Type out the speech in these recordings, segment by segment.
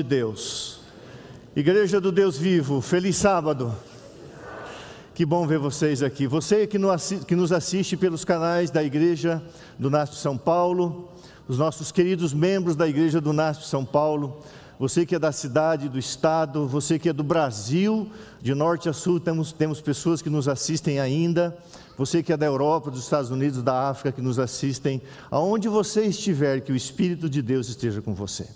de Deus. Igreja do Deus Vivo, feliz sábado. Que bom ver vocês aqui. Você que nos assiste pelos canais da Igreja do Nasce São Paulo, os nossos queridos membros da Igreja do Nasce São Paulo, você que é da cidade, do estado, você que é do Brasil, de norte a sul, temos, temos pessoas que nos assistem ainda. Você que é da Europa, dos Estados Unidos, da África, que nos assistem, aonde você estiver, que o Espírito de Deus esteja com você.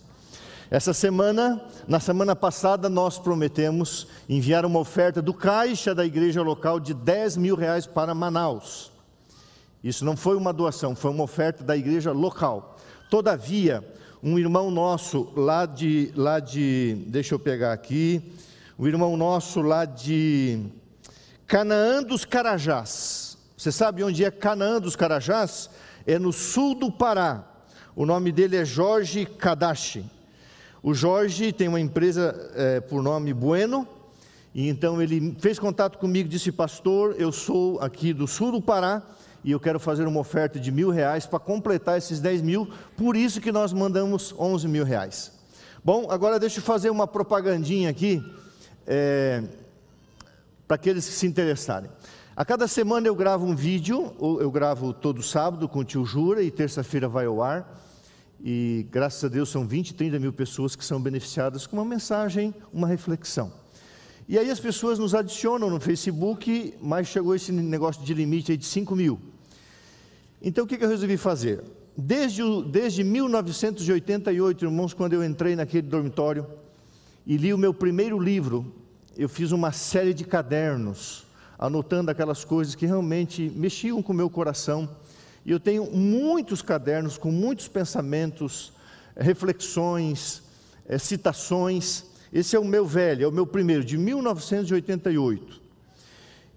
Essa semana, na semana passada, nós prometemos enviar uma oferta do caixa da igreja local de 10 mil reais para Manaus. Isso não foi uma doação, foi uma oferta da igreja local. Todavia, um irmão nosso lá de, lá de, deixa eu pegar aqui, um irmão nosso lá de Canaã dos Carajás. Você sabe onde é Canaã dos Carajás? É no sul do Pará. O nome dele é Jorge Kadashi. O Jorge tem uma empresa é, por nome Bueno, e então ele fez contato comigo, disse: Pastor, eu sou aqui do sul do Pará e eu quero fazer uma oferta de mil reais para completar esses 10 mil, por isso que nós mandamos 11 mil reais. Bom, agora deixa eu fazer uma propagandinha aqui, é, para aqueles que se interessarem. A cada semana eu gravo um vídeo, eu gravo todo sábado com o tio Jura e terça-feira vai ao ar. E graças a Deus são 20, 30 mil pessoas que são beneficiadas com uma mensagem, uma reflexão. E aí as pessoas nos adicionam no Facebook, mas chegou esse negócio de limite aí de 5 mil. Então o que, eu resolvi fazer? Desde, desde 1988, irmãos, quando eu entrei naquele dormitório e li o meu primeiro livro, eu fiz uma série de cadernos, anotando aquelas coisas que realmente mexiam com o meu coração. E eu tenho muitos cadernos com muitos pensamentos, reflexões, é, citações. Esse é o meu velho, é o meu primeiro, de 1988.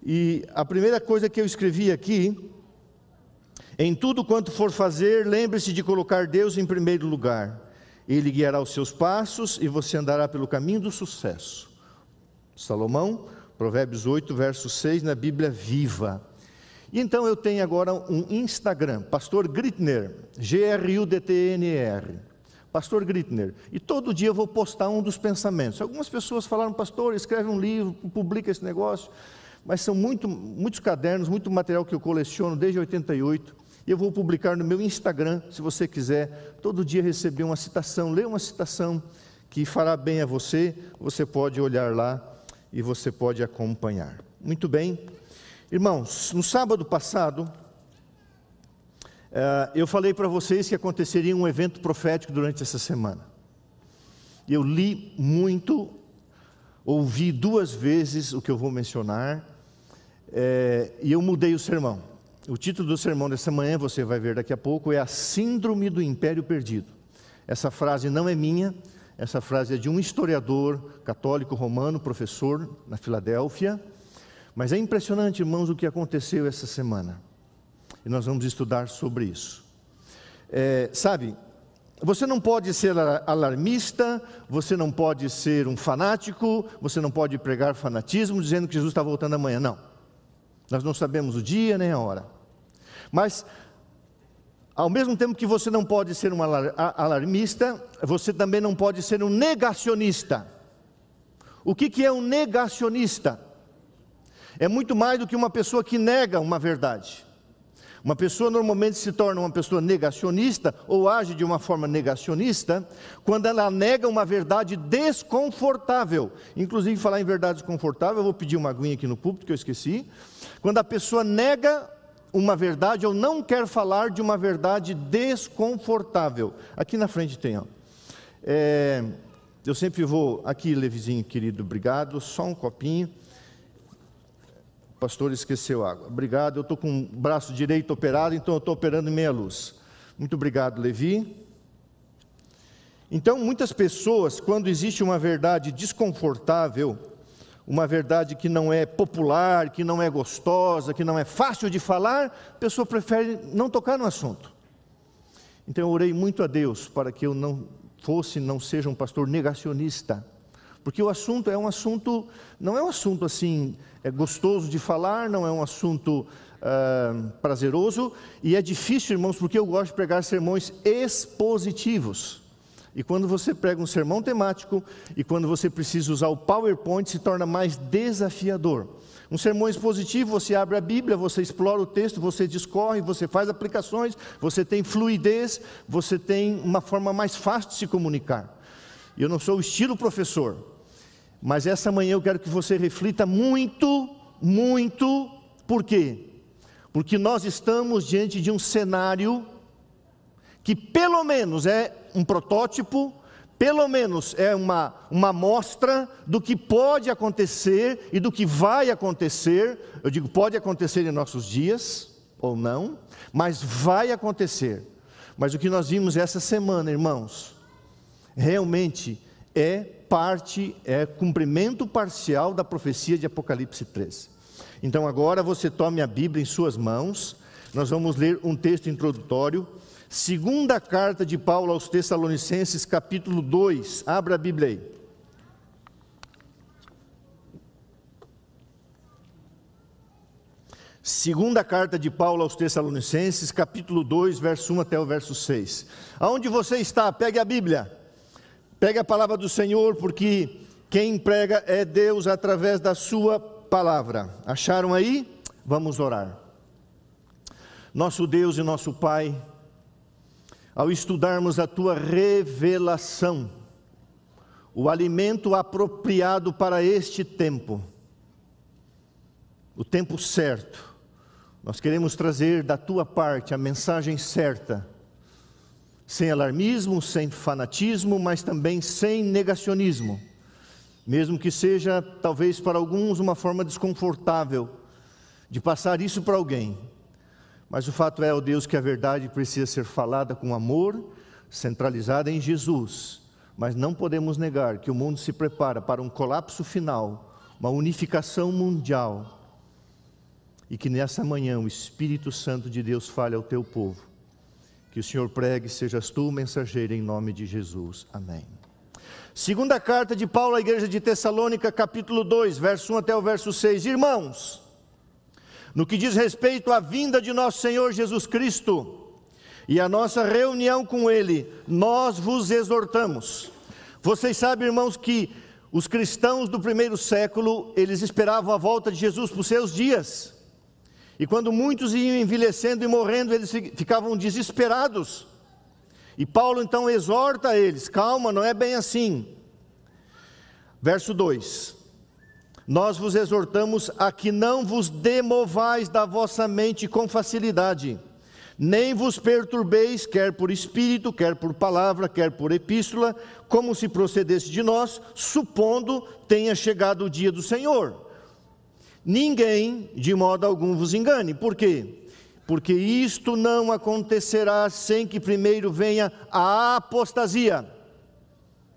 E a primeira coisa que eu escrevi aqui em tudo quanto for fazer, lembre-se de colocar Deus em primeiro lugar. Ele guiará os seus passos e você andará pelo caminho do sucesso. Salomão, Provérbios 8, verso 6, na Bíblia viva. E então eu tenho agora um Instagram, Pastor Gritner, G-R-U-D-T-N-R. Pastor Gritner. E todo dia eu vou postar um dos pensamentos. Algumas pessoas falaram, pastor, escreve um livro, publica esse negócio. Mas são muito, muitos cadernos, muito material que eu coleciono desde 88. E eu vou publicar no meu Instagram, se você quiser, todo dia receber uma citação, ler uma citação que fará bem a você, você pode olhar lá e você pode acompanhar. Muito bem. Irmãos, no sábado passado, eh, eu falei para vocês que aconteceria um evento profético durante essa semana. Eu li muito, ouvi duas vezes o que eu vou mencionar, eh, e eu mudei o sermão. O título do sermão dessa manhã, você vai ver daqui a pouco, é a Síndrome do Império Perdido. Essa frase não é minha, essa frase é de um historiador católico romano, professor na Filadélfia. Mas é impressionante, irmãos, o que aconteceu essa semana. E nós vamos estudar sobre isso. É, sabe, você não pode ser alarmista, você não pode ser um fanático, você não pode pregar fanatismo dizendo que Jesus está voltando amanhã. Não. Nós não sabemos o dia nem a hora. Mas, ao mesmo tempo que você não pode ser um alarmista, você também não pode ser um negacionista. O que, que é um negacionista? É muito mais do que uma pessoa que nega uma verdade. Uma pessoa normalmente se torna uma pessoa negacionista ou age de uma forma negacionista quando ela nega uma verdade desconfortável. Inclusive, falar em verdade desconfortável, eu vou pedir uma aguinha aqui no púlpito que eu esqueci. Quando a pessoa nega uma verdade ou não quer falar de uma verdade desconfortável. Aqui na frente tem, ó. É, eu sempre vou, aqui, Levizinho querido, obrigado, só um copinho. Pastor esqueceu água. Obrigado, eu estou com o braço direito operado, então eu estou operando em meia luz. Muito obrigado, Levi. Então, muitas pessoas, quando existe uma verdade desconfortável, uma verdade que não é popular, que não é gostosa, que não é fácil de falar, a pessoa prefere não tocar no assunto. Então eu orei muito a Deus para que eu não fosse, não seja um pastor negacionista, porque o assunto é um assunto, não é um assunto assim, é gostoso de falar, não é um assunto uh, prazeroso, e é difícil, irmãos, porque eu gosto de pregar sermões expositivos. E quando você prega um sermão temático e quando você precisa usar o PowerPoint, se torna mais desafiador. Um sermão expositivo, você abre a Bíblia, você explora o texto, você discorre, você faz aplicações, você tem fluidez, você tem uma forma mais fácil de se comunicar. Eu não sou o estilo professor, mas essa manhã eu quero que você reflita muito, muito, por quê? Porque nós estamos diante de um cenário que pelo menos é um protótipo, pelo menos é uma, uma amostra do que pode acontecer e do que vai acontecer. Eu digo, pode acontecer em nossos dias, ou não, mas vai acontecer. Mas o que nós vimos essa semana, irmãos, realmente é parte, é cumprimento parcial da profecia de Apocalipse 13. Então agora você tome a Bíblia em suas mãos, nós vamos ler um texto introdutório Segunda carta de Paulo aos Tessalonicenses, capítulo 2. Abra a Bíblia aí. Segunda carta de Paulo aos Tessalonicenses, capítulo 2, verso 1 até o verso 6. Aonde você está? Pegue a Bíblia. Pegue a palavra do Senhor, porque quem prega é Deus através da sua palavra. Acharam aí? Vamos orar. Nosso Deus e nosso Pai, ao estudarmos a tua revelação, o alimento apropriado para este tempo, o tempo certo, nós queremos trazer da tua parte a mensagem certa, sem alarmismo, sem fanatismo, mas também sem negacionismo, mesmo que seja talvez para alguns uma forma desconfortável de passar isso para alguém. Mas o fato é, ó Deus, que a verdade precisa ser falada com amor, centralizada em Jesus. Mas não podemos negar que o mundo se prepara para um colapso final, uma unificação mundial. E que nessa manhã o Espírito Santo de Deus fale ao teu povo. Que o Senhor pregue, sejas tu o mensageiro em nome de Jesus. Amém. Segunda carta de Paulo à igreja de Tessalônica, capítulo 2, verso 1 até o verso 6. Irmãos, no que diz respeito à vinda de nosso Senhor Jesus Cristo e a nossa reunião com Ele, nós vos exortamos. Vocês sabem, irmãos, que os cristãos do primeiro século, eles esperavam a volta de Jesus por seus dias. E quando muitos iam envelhecendo e morrendo, eles ficavam desesperados. E Paulo então exorta eles: calma, não é bem assim. Verso 2: nós vos exortamos a que não vos demovais da vossa mente com facilidade, nem vos perturbeis, quer por espírito, quer por palavra, quer por epístola, como se procedesse de nós, supondo tenha chegado o dia do Senhor. Ninguém, de modo algum, vos engane. Por quê? Porque isto não acontecerá sem que primeiro venha a apostasia.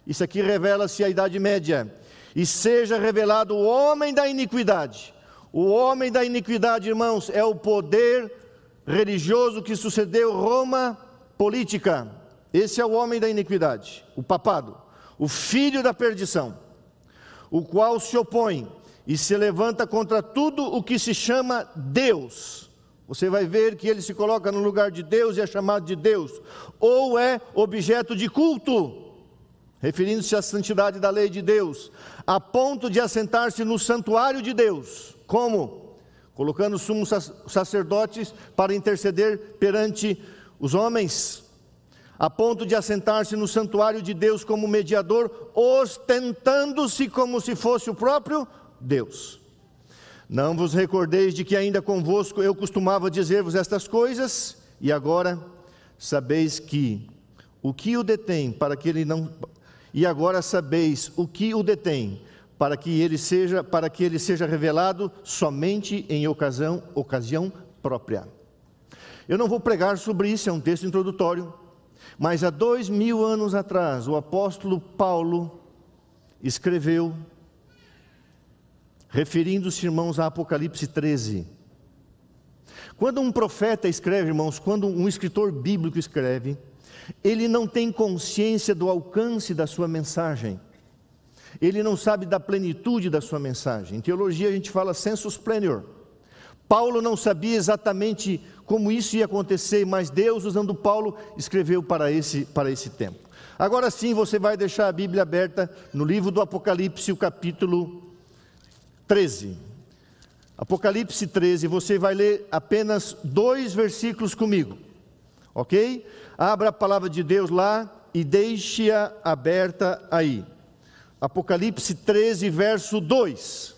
Isso aqui revela-se a Idade Média e seja revelado o homem da iniquidade. O homem da iniquidade, irmãos, é o poder religioso que sucedeu Roma política. Esse é o homem da iniquidade, o papado, o filho da perdição, o qual se opõe e se levanta contra tudo o que se chama Deus. Você vai ver que ele se coloca no lugar de Deus e é chamado de Deus, ou é objeto de culto referindo-se à santidade da lei de Deus, a ponto de assentar-se no santuário de Deus. Como? Colocando sumos sacerdotes para interceder perante os homens, a ponto de assentar-se no santuário de Deus como mediador, ostentando-se como se fosse o próprio Deus. Não vos recordeis de que ainda convosco eu costumava dizer-vos estas coisas, e agora sabeis que o que o detém para que ele não e agora sabeis o que o detém, para que ele seja, para que ele seja revelado somente em ocasião, ocasião própria. Eu não vou pregar sobre isso, é um texto introdutório, mas há dois mil anos atrás, o apóstolo Paulo escreveu, referindo-se, irmãos, a Apocalipse 13. Quando um profeta escreve, irmãos, quando um escritor bíblico escreve, ele não tem consciência do alcance da sua mensagem, ele não sabe da plenitude da sua mensagem. Em teologia a gente fala sensus plenior. Paulo não sabia exatamente como isso ia acontecer, mas Deus, usando Paulo, escreveu para esse, para esse tempo. Agora sim, você vai deixar a Bíblia aberta no livro do Apocalipse, o capítulo 13. Apocalipse 13, você vai ler apenas dois versículos comigo, ok? Abra a palavra de Deus lá e deixe-a aberta aí. Apocalipse 13, verso 2.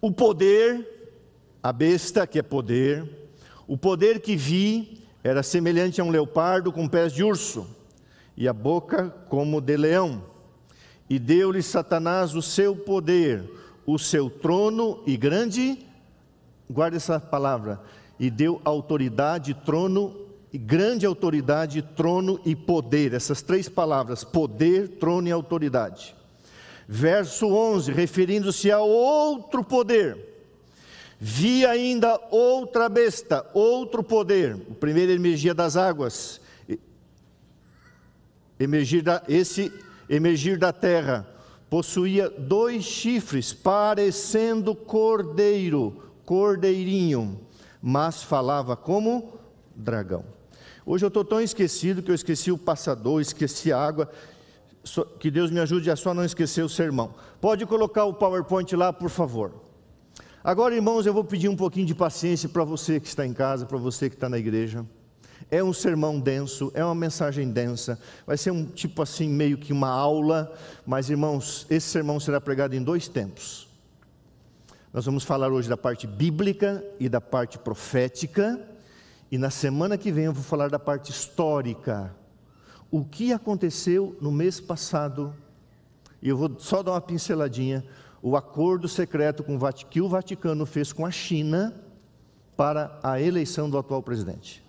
O poder, a besta que é poder, o poder que vi era semelhante a um leopardo com pés de urso e a boca como de leão. E deu-lhe Satanás o seu poder, o seu trono e grande, guarde essa palavra, e deu autoridade, trono e grande autoridade, trono e poder, essas três palavras, poder, trono e autoridade. Verso 11, referindo-se a outro poder. Vi ainda outra besta, outro poder. O primeiro emergia das águas, emergir da, esse emergir da terra, possuía dois chifres, parecendo cordeiro, cordeirinho, mas falava como dragão. Hoje eu estou tão esquecido que eu esqueci o passador, esqueci a água. Que Deus me ajude a só não esquecer o sermão. Pode colocar o PowerPoint lá, por favor. Agora, irmãos, eu vou pedir um pouquinho de paciência para você que está em casa, para você que está na igreja. É um sermão denso, é uma mensagem densa, vai ser um tipo assim, meio que uma aula, mas irmãos, esse sermão será pregado em dois tempos. Nós vamos falar hoje da parte bíblica e da parte profética, e na semana que vem eu vou falar da parte histórica. O que aconteceu no mês passado, e eu vou só dar uma pinceladinha, o acordo secreto que o Vaticano fez com a China para a eleição do atual presidente.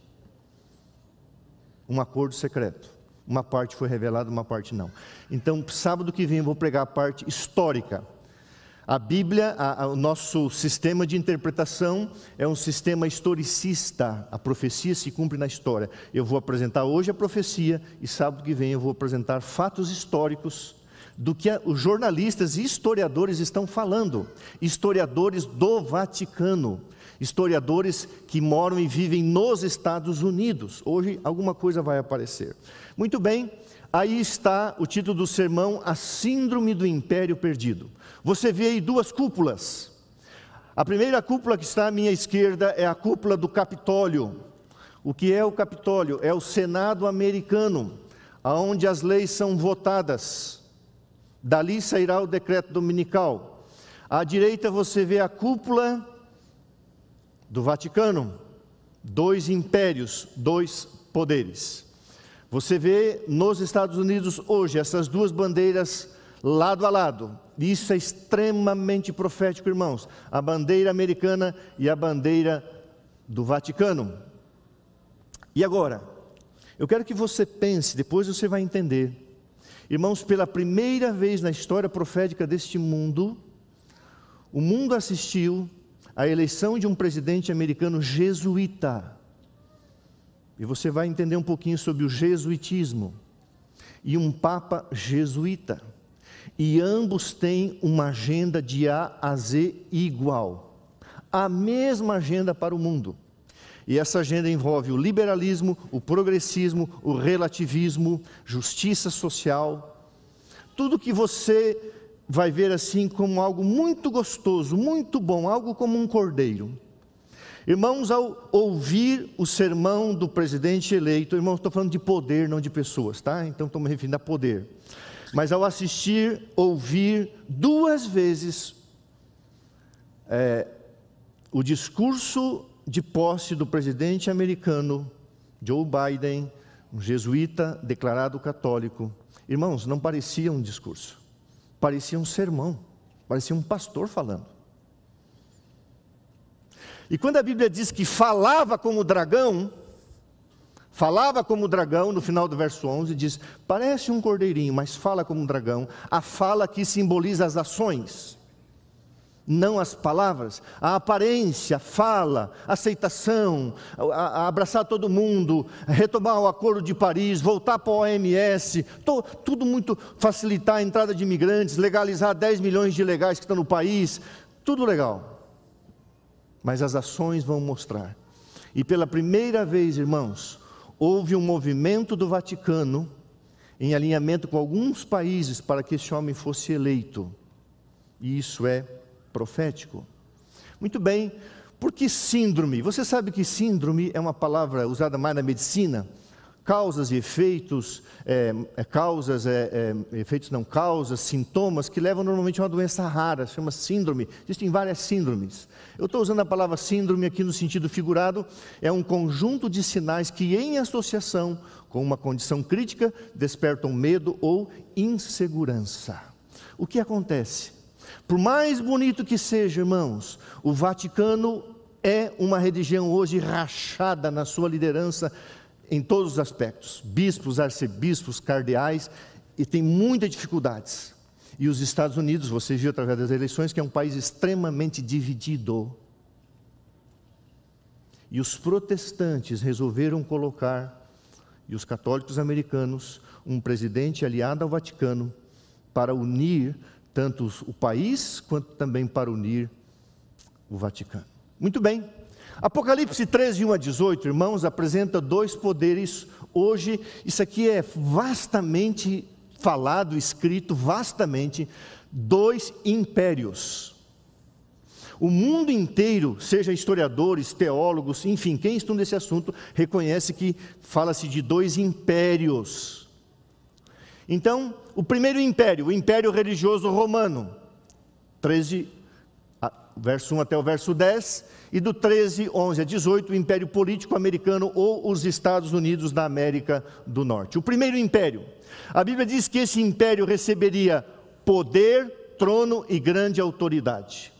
Um acordo secreto. Uma parte foi revelada, uma parte não. Então, sábado que vem eu vou pregar a parte histórica a Bíblia, a, a, o nosso sistema de interpretação é um sistema historicista. A profecia se cumpre na história. Eu vou apresentar hoje a profecia e sábado que vem eu vou apresentar fatos históricos do que os jornalistas e historiadores estão falando. Historiadores do Vaticano, historiadores que moram e vivem nos Estados Unidos. Hoje alguma coisa vai aparecer. Muito bem, aí está o título do sermão: A Síndrome do Império Perdido. Você vê aí duas cúpulas. A primeira cúpula que está à minha esquerda é a cúpula do Capitólio. O que é o Capitólio? É o Senado americano, aonde as leis são votadas. Dali sairá o decreto dominical. À direita você vê a cúpula do Vaticano, dois impérios, dois poderes. Você vê nos Estados Unidos hoje essas duas bandeiras lado a lado. Isso é extremamente profético, irmãos. A bandeira americana e a bandeira do Vaticano. E agora, eu quero que você pense, depois você vai entender. Irmãos, pela primeira vez na história profética deste mundo, o mundo assistiu à eleição de um presidente americano jesuíta. E você vai entender um pouquinho sobre o jesuitismo. E um papa jesuíta e ambos têm uma agenda de A a Z igual. A mesma agenda para o mundo. E essa agenda envolve o liberalismo, o progressismo, o relativismo, justiça social. Tudo que você vai ver assim como algo muito gostoso, muito bom, algo como um cordeiro. Irmãos, ao ouvir o sermão do presidente eleito, irmãos, estou falando de poder, não de pessoas, tá? Então estou me referindo a poder mas ao assistir, ouvir duas vezes é, o discurso de posse do presidente americano Joe Biden, um jesuíta declarado católico, irmãos, não parecia um discurso, parecia um sermão, parecia um pastor falando. E quando a Bíblia diz que falava como dragão, Falava como dragão, no final do verso 11, diz: parece um cordeirinho, mas fala como um dragão. A fala que simboliza as ações, não as palavras. A aparência, fala, aceitação, a, a abraçar todo mundo, retomar o acordo de Paris, voltar para a OMS, to, tudo muito facilitar a entrada de imigrantes, legalizar 10 milhões de ilegais que estão no país. Tudo legal. Mas as ações vão mostrar. E pela primeira vez, irmãos, houve um movimento do Vaticano em alinhamento com alguns países para que esse homem fosse eleito. E isso é profético. Muito bem, por que síndrome? Você sabe que síndrome é uma palavra usada mais na medicina? Causas e efeitos, é, é, causas, é, é efeitos não causas, sintomas que levam normalmente a uma doença rara, chama síndrome. Existem várias síndromes. Eu estou usando a palavra síndrome aqui no sentido figurado, é um conjunto de sinais que, em associação com uma condição crítica, despertam medo ou insegurança. O que acontece? Por mais bonito que seja, irmãos, o Vaticano é uma religião hoje rachada na sua liderança em todos os aspectos bispos, arcebispos, cardeais e tem muitas dificuldades. E os Estados Unidos, você viu através das eleições, que é um país extremamente dividido. E os protestantes resolveram colocar, e os católicos americanos, um presidente aliado ao Vaticano para unir tanto o país quanto também para unir o Vaticano. Muito bem. Apocalipse 13, 1 a 18, irmãos, apresenta dois poderes. Hoje, isso aqui é vastamente falado, escrito vastamente, dois impérios. O mundo inteiro, seja historiadores, teólogos, enfim, quem estuda esse assunto, reconhece que fala-se de dois impérios. Então, o primeiro império, o império religioso romano, 13, verso 1 até o verso 10, e do 13, 11 a 18, o império político americano ou os Estados Unidos da América do Norte. O primeiro império, a Bíblia diz que esse império receberia poder, trono e grande autoridade.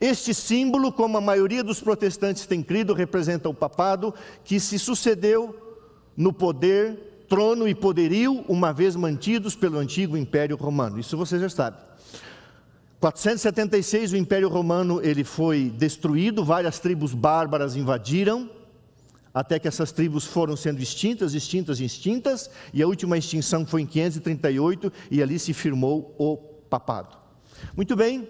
Este símbolo, como a maioria dos protestantes tem crido, representa o papado que se sucedeu no poder trono e poderio, uma vez mantidos pelo antigo Império Romano. Isso você já sabe. 476 o Império Romano ele foi destruído, várias tribos bárbaras invadiram, até que essas tribos foram sendo extintas, extintas, extintas, e a última extinção foi em 538 e ali se firmou o papado. Muito bem.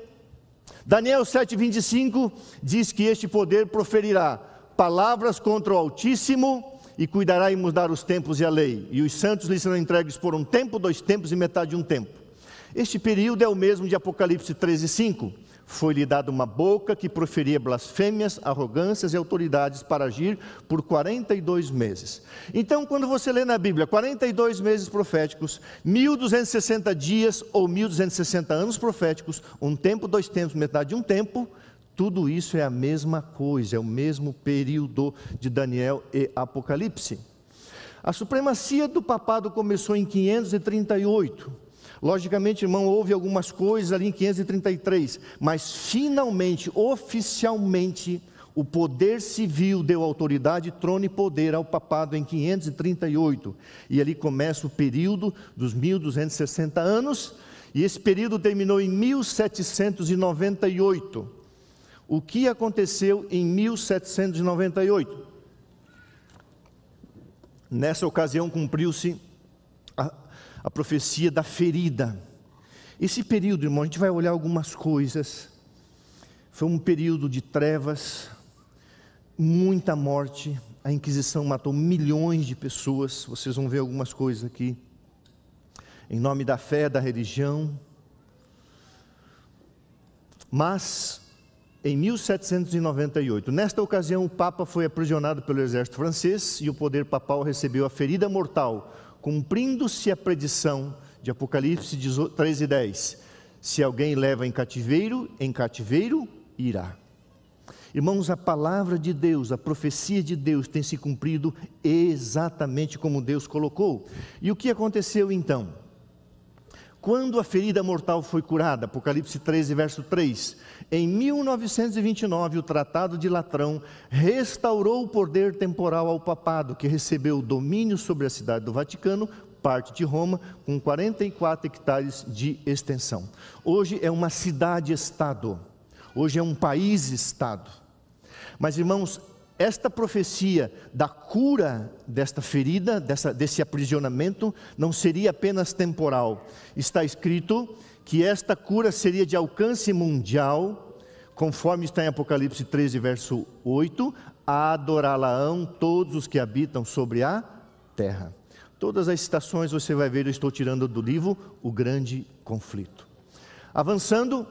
Daniel 7:25 diz que este poder proferirá palavras contra o Altíssimo e cuidará em mudar os tempos e a lei. E os santos lhe serão entregues por um tempo, dois tempos e metade de um tempo. Este período é o mesmo de Apocalipse 13, 5. Foi-lhe dada uma boca que proferia blasfêmias, arrogâncias e autoridades para agir por 42 meses. Então, quando você lê na Bíblia 42 meses proféticos, 1260 dias ou 1260 anos proféticos, um tempo, dois tempos, metade de um tempo, tudo isso é a mesma coisa, é o mesmo período de Daniel e Apocalipse. A supremacia do papado começou em 538. Logicamente, irmão, houve algumas coisas ali em 533, mas finalmente, oficialmente, o poder civil deu autoridade, trono e poder ao papado em 538. E ali começa o período dos 1260 anos, e esse período terminou em 1798 o que aconteceu em 1798. Nessa ocasião cumpriu-se a, a, profecia da ferida. Esse período, irmão, a gente vai olhar algumas coisas. Foi um período de trevas, muita morte. A Inquisição matou milhões de pessoas. Vocês vão ver algumas coisas aqui. Em nome da fé, da religião. Mas em 1798. Nesta ocasião, o Papa foi aprisionado pelo exército francês e o poder papal recebeu a ferida mortal, cumprindo-se a predição de Apocalipse 13:10. Se alguém leva em cativeiro, em cativeiro irá. Irmãos, a palavra de Deus, a profecia de Deus tem se cumprido exatamente como Deus colocou. E o que aconteceu então? Quando a ferida mortal foi curada, Apocalipse 13, verso 3, em 1929, o Tratado de Latrão restaurou o poder temporal ao papado, que recebeu o domínio sobre a cidade do Vaticano, parte de Roma, com 44 hectares de extensão. Hoje é uma cidade-estado, hoje é um país-estado. Mas, irmãos, esta profecia da cura desta ferida, dessa, desse aprisionamento, não seria apenas temporal. Está escrito que esta cura seria de alcance mundial, conforme está em Apocalipse 13, verso 8, adorá-la-ão todos os que habitam sobre a terra. Todas as citações você vai ver, eu estou tirando do livro O Grande Conflito. Avançando,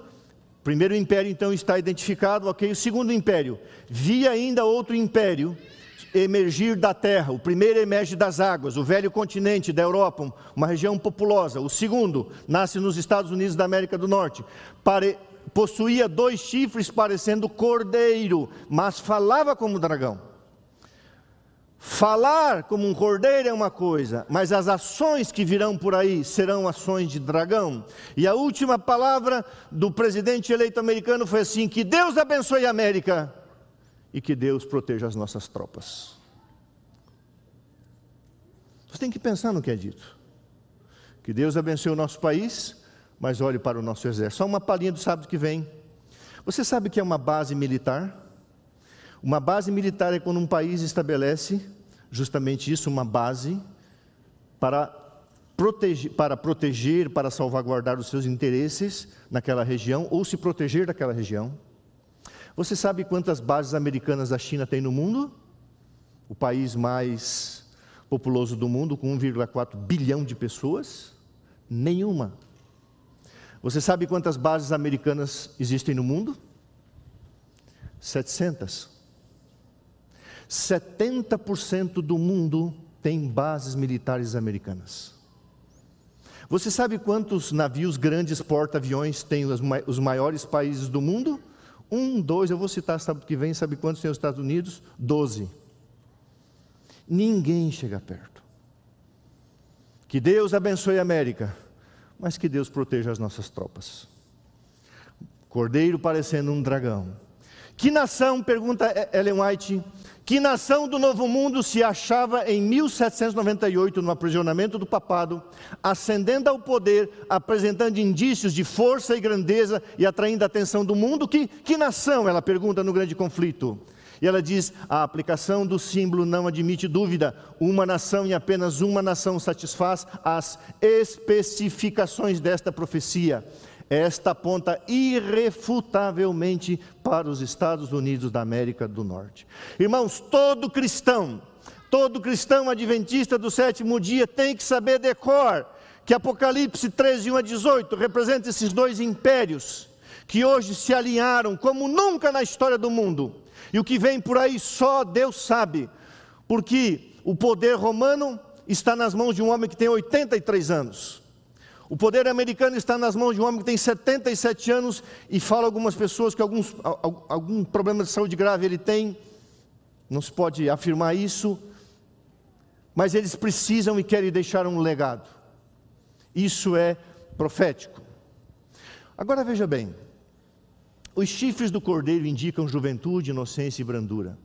primeiro império então está identificado, ok. O segundo império, vi ainda outro império emergir da terra. O primeiro emerge das águas, o velho continente da Europa, uma região populosa. O segundo nasce nos Estados Unidos da América do Norte. Pare... Possuía dois chifres parecendo cordeiro, mas falava como dragão. Falar como um cordeiro é uma coisa, mas as ações que virão por aí serão ações de dragão. E a última palavra do presidente eleito americano foi assim: que Deus abençoe a América e que Deus proteja as nossas tropas. Você tem que pensar no que é dito. Que Deus abençoe o nosso país, mas olhe para o nosso exército. Só uma palhinha do sábado que vem. Você sabe o que é uma base militar? Uma base militar é quando um país estabelece justamente isso, uma base para proteger, para proteger, para salvaguardar os seus interesses naquela região ou se proteger daquela região. Você sabe quantas bases americanas a China tem no mundo? O país mais populoso do mundo, com 1,4 bilhão de pessoas? Nenhuma. Você sabe quantas bases americanas existem no mundo? 700. 70% do mundo tem bases militares americanas. Você sabe quantos navios grandes porta-aviões têm os maiores países do mundo? Um, dois, eu vou citar sábado que vem, sabe quantos tem os Estados Unidos? Doze. Ninguém chega perto. Que Deus abençoe a América, mas que Deus proteja as nossas tropas. Cordeiro parecendo um dragão. Que nação, pergunta Ellen White, que nação do Novo Mundo se achava em 1798 no aprisionamento do papado, ascendendo ao poder, apresentando indícios de força e grandeza e atraindo a atenção do mundo? Que, que nação? Ela pergunta no grande conflito. E ela diz: a aplicação do símbolo não admite dúvida. Uma nação e apenas uma nação satisfaz as especificações desta profecia. Esta aponta irrefutavelmente para os Estados Unidos da América do Norte. Irmãos, todo cristão, todo cristão adventista do sétimo dia tem que saber decor que Apocalipse 13, 1 a 18 representa esses dois impérios que hoje se alinharam como nunca na história do mundo. E o que vem por aí só Deus sabe, porque o poder romano está nas mãos de um homem que tem 83 anos. O poder americano está nas mãos de um homem que tem 77 anos e fala algumas pessoas que alguns, algum problema de saúde grave ele tem. Não se pode afirmar isso, mas eles precisam e querem deixar um legado. Isso é profético. Agora veja bem: os chifres do cordeiro indicam juventude, inocência e brandura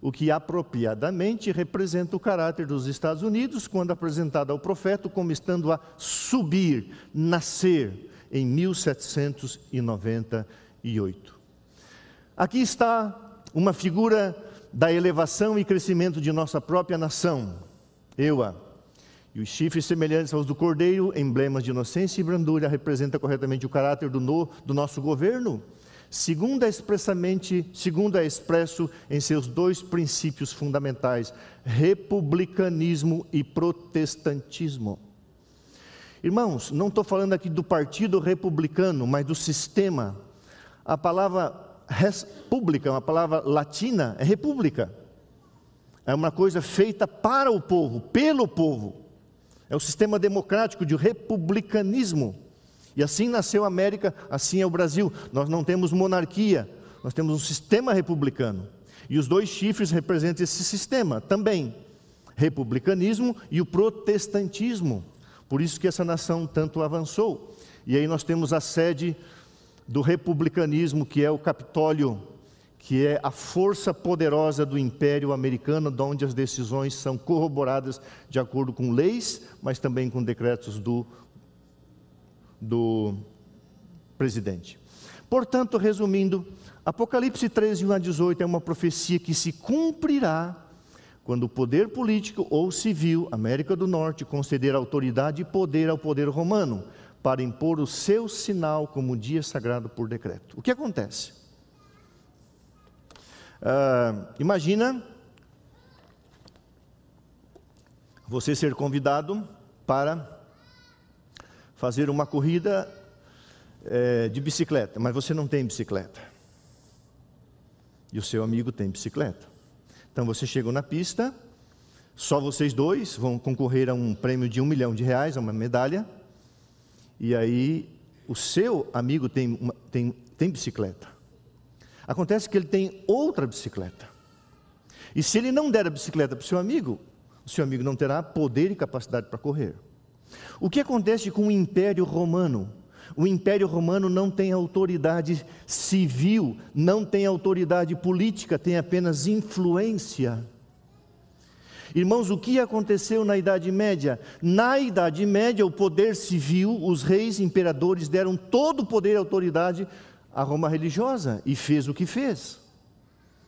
o que apropriadamente representa o caráter dos Estados Unidos quando apresentado ao profeta como estando a subir, nascer em 1798. Aqui está uma figura da elevação e crescimento de nossa própria nação, Eua. E os chifres semelhantes aos do cordeiro, emblemas de inocência e brandura, representa corretamente o caráter do, no, do nosso governo segundo é expressamente, segundo é expresso em seus dois princípios fundamentais: republicanismo e protestantismo. Irmãos, não estou falando aqui do partido republicano, mas do sistema. A palavra república, uma palavra latina, é república. É uma coisa feita para o povo, pelo povo. É o sistema democrático de republicanismo. E assim nasceu a América, assim é o Brasil. Nós não temos monarquia, nós temos um sistema republicano. E os dois chifres representam esse sistema também: republicanismo e o protestantismo. Por isso que essa nação tanto avançou. E aí nós temos a sede do republicanismo, que é o Capitólio, que é a força poderosa do Império Americano, onde as decisões são corroboradas de acordo com leis, mas também com decretos do do presidente. Portanto, resumindo, Apocalipse 13, 1 a 18 é uma profecia que se cumprirá quando o poder político ou civil, América do Norte, conceder autoridade e poder ao poder romano para impor o seu sinal como dia sagrado por decreto. O que acontece? Uh, imagina você ser convidado para fazer uma corrida é, de bicicleta, mas você não tem bicicleta. E o seu amigo tem bicicleta. Então você chega na pista, só vocês dois vão concorrer a um prêmio de um milhão de reais, a uma medalha. E aí o seu amigo tem, uma, tem, tem bicicleta. Acontece que ele tem outra bicicleta. E se ele não der a bicicleta para o seu amigo, o seu amigo não terá poder e capacidade para correr. O que acontece com o Império Romano? O Império Romano não tem autoridade civil, não tem autoridade política, tem apenas influência. Irmãos, o que aconteceu na Idade Média? Na Idade Média, o poder civil, os reis, imperadores deram todo o poder e autoridade à Roma religiosa e fez o que fez.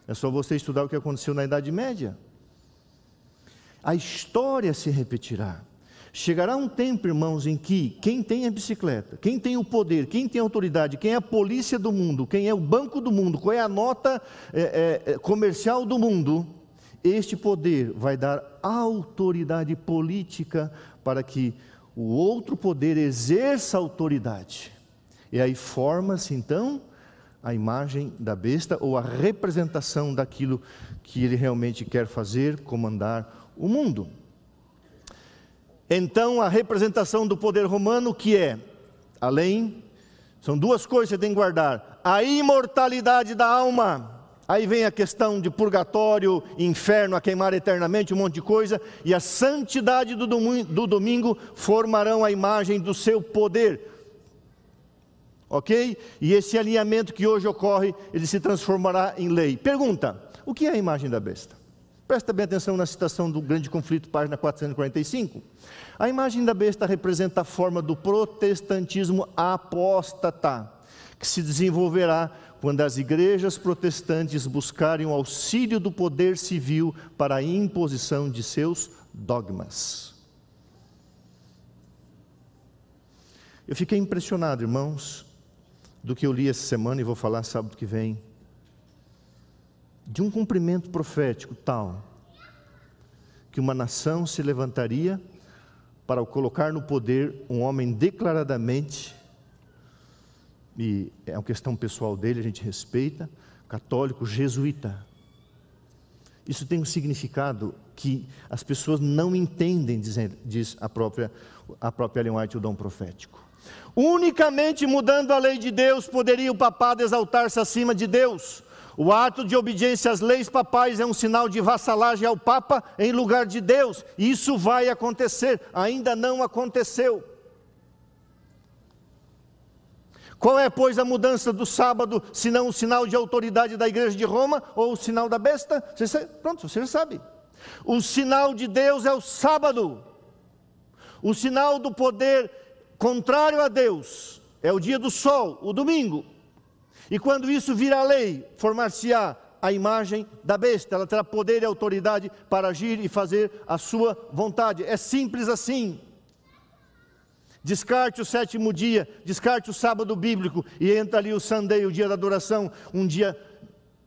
É só você estudar o que aconteceu na Idade Média. A história se repetirá. Chegará um tempo, irmãos, em que quem tem a bicicleta, quem tem o poder, quem tem a autoridade, quem é a polícia do mundo, quem é o banco do mundo, qual é a nota é, é, comercial do mundo, este poder vai dar autoridade política para que o outro poder exerça autoridade. E aí forma-se então a imagem da besta ou a representação daquilo que ele realmente quer fazer, comandar o mundo. Então, a representação do poder romano, que é, além, são duas coisas que você tem que guardar: a imortalidade da alma. Aí vem a questão de purgatório, inferno, a queimar eternamente, um monte de coisa, e a santidade do domingo, do domingo formarão a imagem do seu poder. Ok? E esse alinhamento que hoje ocorre, ele se transformará em lei. Pergunta: o que é a imagem da besta? Presta bem atenção na citação do Grande Conflito, página 445. A imagem da besta representa a forma do protestantismo apóstata, que se desenvolverá quando as igrejas protestantes buscarem o auxílio do poder civil para a imposição de seus dogmas. Eu fiquei impressionado, irmãos, do que eu li essa semana e vou falar sábado que vem de um cumprimento profético tal que uma nação se levantaria para colocar no poder um homem declaradamente, e é uma questão pessoal dele, a gente respeita, católico, jesuíta. Isso tem um significado que as pessoas não entendem, diz, a própria, a própria Ellen White, o dom profético. Unicamente mudando a lei de Deus poderia o papado exaltar-se acima de Deus. O ato de obediência às leis papais é um sinal de vassalagem ao Papa em lugar de Deus. Isso vai acontecer, ainda não aconteceu. Qual é, pois, a mudança do sábado, se não o sinal de autoridade da igreja de Roma ou o sinal da besta? Você, pronto, você já sabe. O sinal de Deus é o sábado. O sinal do poder contrário a Deus é o dia do sol, o domingo. E quando isso vira lei, formar-se-á a imagem da besta, ela terá poder e autoridade para agir e fazer a sua vontade. É simples assim. Descarte o sétimo dia, descarte o sábado bíblico e entra ali o Sunday, o dia da adoração, um dia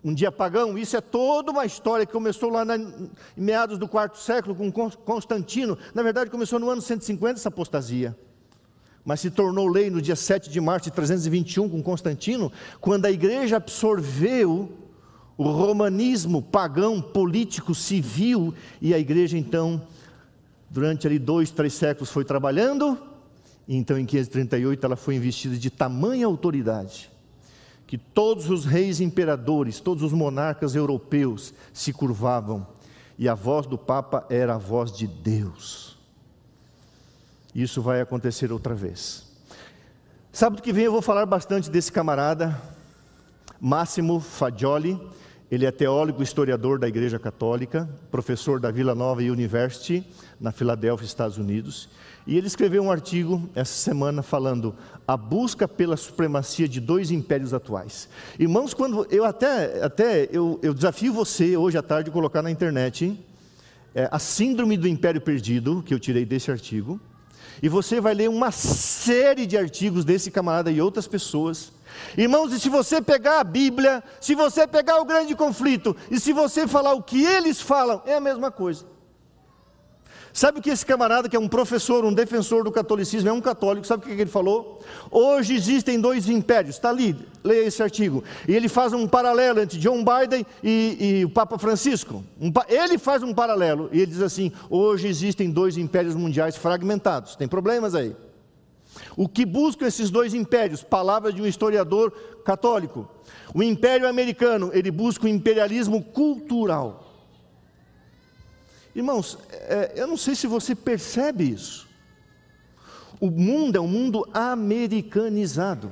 um dia pagão. Isso é toda uma história que começou lá na, em meados do quarto século com Constantino. Na verdade, começou no ano 150 essa apostasia mas se tornou lei no dia 7 de março de 321 com Constantino, quando a igreja absorveu o romanismo pagão, político, civil, e a igreja então, durante ali dois, três séculos foi trabalhando, e então em 538 ela foi investida de tamanha autoridade, que todos os reis imperadores, todos os monarcas europeus se curvavam, e a voz do Papa era a voz de Deus. Isso vai acontecer outra vez. Sábado que vem eu vou falar bastante desse camarada, Máximo Fagioli. Ele é teólogo historiador da Igreja Católica, professor da Vila Nova University, na Filadélfia, Estados Unidos. E ele escreveu um artigo essa semana falando a busca pela supremacia de dois impérios atuais. Irmãos, quando eu até, até eu, eu desafio você hoje à tarde a colocar na internet é, a síndrome do império perdido, que eu tirei desse artigo. E você vai ler uma série de artigos desse camarada e outras pessoas Irmãos, e se você pegar a Bíblia, se você pegar o grande conflito, e se você falar o que eles falam, é a mesma coisa. Sabe o que esse camarada, que é um professor, um defensor do catolicismo, é um católico, sabe o que ele falou? Hoje existem dois impérios, está ali, leia esse artigo. E ele faz um paralelo entre John Biden e, e o Papa Francisco. Um, ele faz um paralelo, e ele diz assim: hoje existem dois impérios mundiais fragmentados, tem problemas aí. O que buscam esses dois impérios? Palavra de um historiador católico. O império americano, ele busca o imperialismo cultural. Irmãos, é, eu não sei se você percebe isso. O mundo é um mundo americanizado.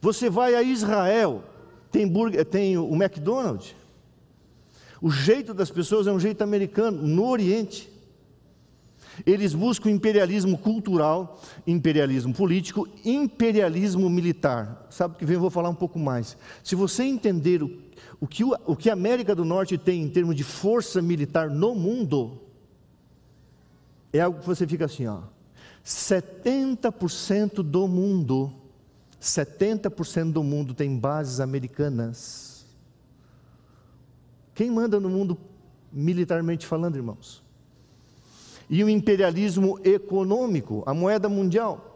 Você vai a Israel, tem, burger, tem o McDonald's. O jeito das pessoas é um jeito americano. No Oriente, eles buscam imperialismo cultural, imperialismo político, imperialismo militar. Sabe que vem? Eu vou falar um pouco mais. Se você entender o, o, que, o que a América do Norte tem em termos de força militar no mundo, é algo que você fica assim, ó. 70% do mundo, 70% do mundo tem bases americanas. Quem manda no mundo militarmente falando, irmãos? E o imperialismo econômico, a moeda mundial.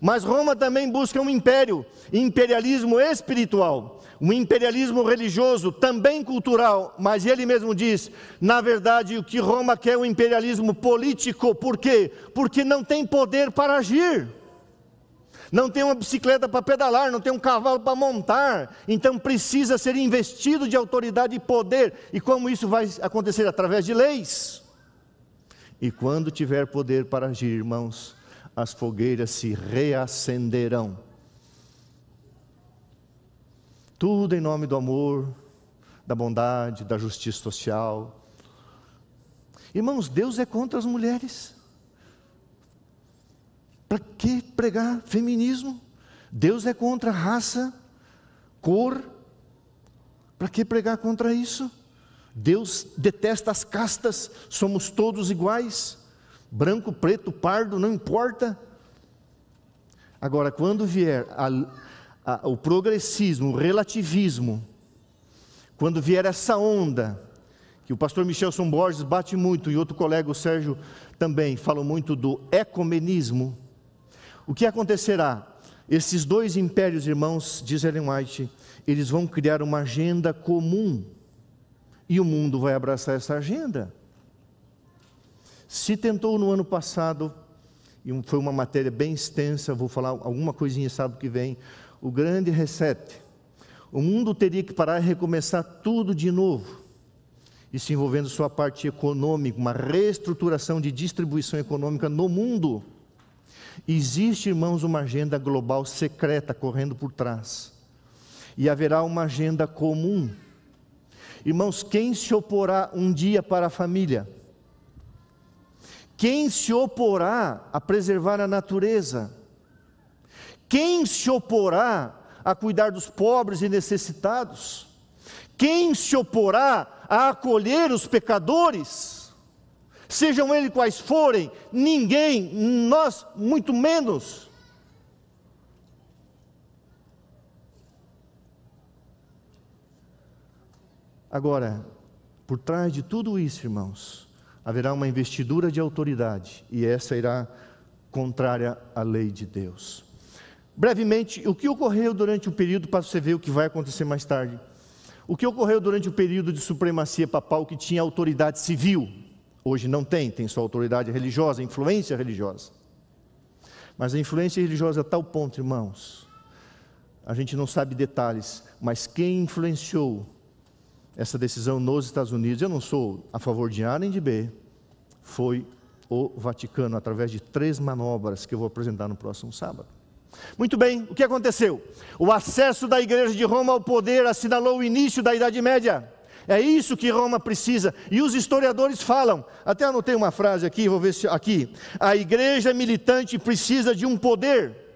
Mas Roma também busca um império, imperialismo espiritual, um imperialismo religioso, também cultural, mas ele mesmo diz, na verdade, o que Roma quer é um imperialismo político, por quê? Porque não tem poder para agir. Não tem uma bicicleta para pedalar, não tem um cavalo para montar, então precisa ser investido de autoridade e poder. E como isso vai acontecer? Através de leis. E quando tiver poder para agir, irmãos, as fogueiras se reacenderão. Tudo em nome do amor, da bondade, da justiça social. Irmãos, Deus é contra as mulheres. Para que pregar feminismo? Deus é contra raça, cor. Para que pregar contra isso? Deus detesta as castas, somos todos iguais, branco, preto, pardo, não importa. Agora, quando vier a, a, o progressismo, o relativismo, quando vier essa onda, que o pastor Michelson Borges bate muito, e outro colega, o Sérgio, também, falam muito do ecumenismo, o que acontecerá? Esses dois impérios, irmãos, diz Ellen White, eles vão criar uma agenda comum e o mundo vai abraçar essa agenda. Se tentou no ano passado, e foi uma matéria bem extensa, vou falar alguma coisinha sábado que vem, o grande reset. O mundo teria que parar e recomeçar tudo de novo. E se envolvendo sua parte econômica, uma reestruturação de distribuição econômica no mundo. Existe, irmãos, uma agenda global secreta correndo por trás. E haverá uma agenda comum Irmãos, quem se oporá um dia para a família? Quem se oporá a preservar a natureza? Quem se oporá a cuidar dos pobres e necessitados? Quem se oporá a acolher os pecadores? Sejam eles quais forem, ninguém, nós muito menos. Agora, por trás de tudo isso, irmãos, haverá uma investidura de autoridade, e essa irá contrária à lei de Deus. Brevemente, o que ocorreu durante o período, para você ver o que vai acontecer mais tarde. O que ocorreu durante o período de supremacia papal que tinha autoridade civil, hoje não tem, tem só autoridade religiosa, influência religiosa. Mas a influência religiosa a tal ponto, irmãos, a gente não sabe detalhes, mas quem influenciou essa decisão nos Estados Unidos, eu não sou a favor de A nem de B, foi o Vaticano, através de três manobras que eu vou apresentar no próximo sábado. Muito bem, o que aconteceu? O acesso da igreja de Roma ao poder assinalou o início da Idade Média. É isso que Roma precisa. E os historiadores falam, até anotei uma frase aqui, vou ver se aqui. A igreja militante precisa de um poder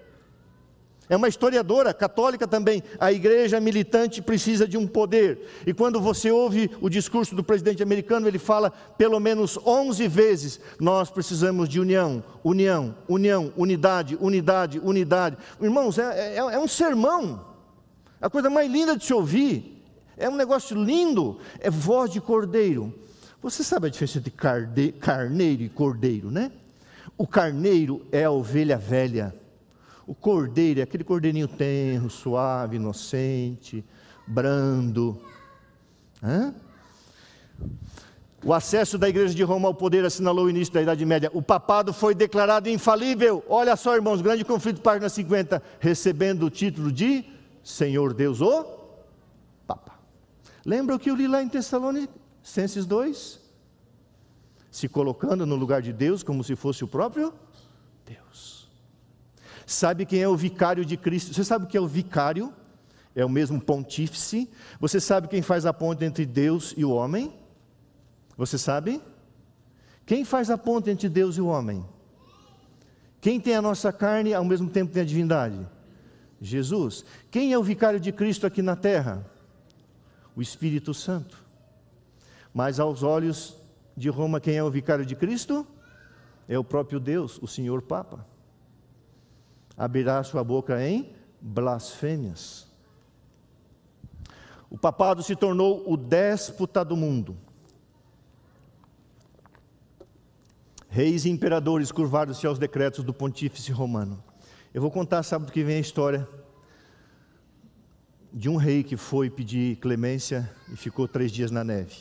É uma historiadora católica também. A igreja militante precisa de um poder. E quando você ouve o discurso do presidente americano, ele fala pelo menos 11 vezes: nós precisamos de união, união, união, unidade, unidade, unidade. Irmãos, é, é, é um sermão. A coisa mais linda de se ouvir. É um negócio lindo. É voz de cordeiro. Você sabe a diferença entre carneiro e cordeiro, né? O carneiro é a ovelha velha o cordeiro aquele cordeirinho tenro, suave, inocente, brando. Hã? O acesso da igreja de Roma ao poder assinalou o início da Idade Média. O papado foi declarado infalível. Olha só, irmãos, grande conflito, página 50, recebendo o título de Senhor Deus o Papa. Lembra o que eu li lá em Tessalonicenses 2? Se colocando no lugar de Deus como se fosse o próprio. Sabe quem é o vicário de Cristo? Você sabe o que é o vicário? É o mesmo pontífice. Você sabe quem faz a ponte entre Deus e o homem? Você sabe? Quem faz a ponte entre Deus e o homem? Quem tem a nossa carne ao mesmo tempo tem a divindade? Jesus. Quem é o vicário de Cristo aqui na terra? O Espírito Santo. Mas aos olhos de Roma, quem é o vicário de Cristo? É o próprio Deus, o Senhor Papa abrirá sua boca em blasfêmias. O papado se tornou o déspota do mundo. Reis e imperadores curvaram-se aos decretos do pontífice romano. Eu vou contar sábado que vem a história de um rei que foi pedir clemência e ficou três dias na neve.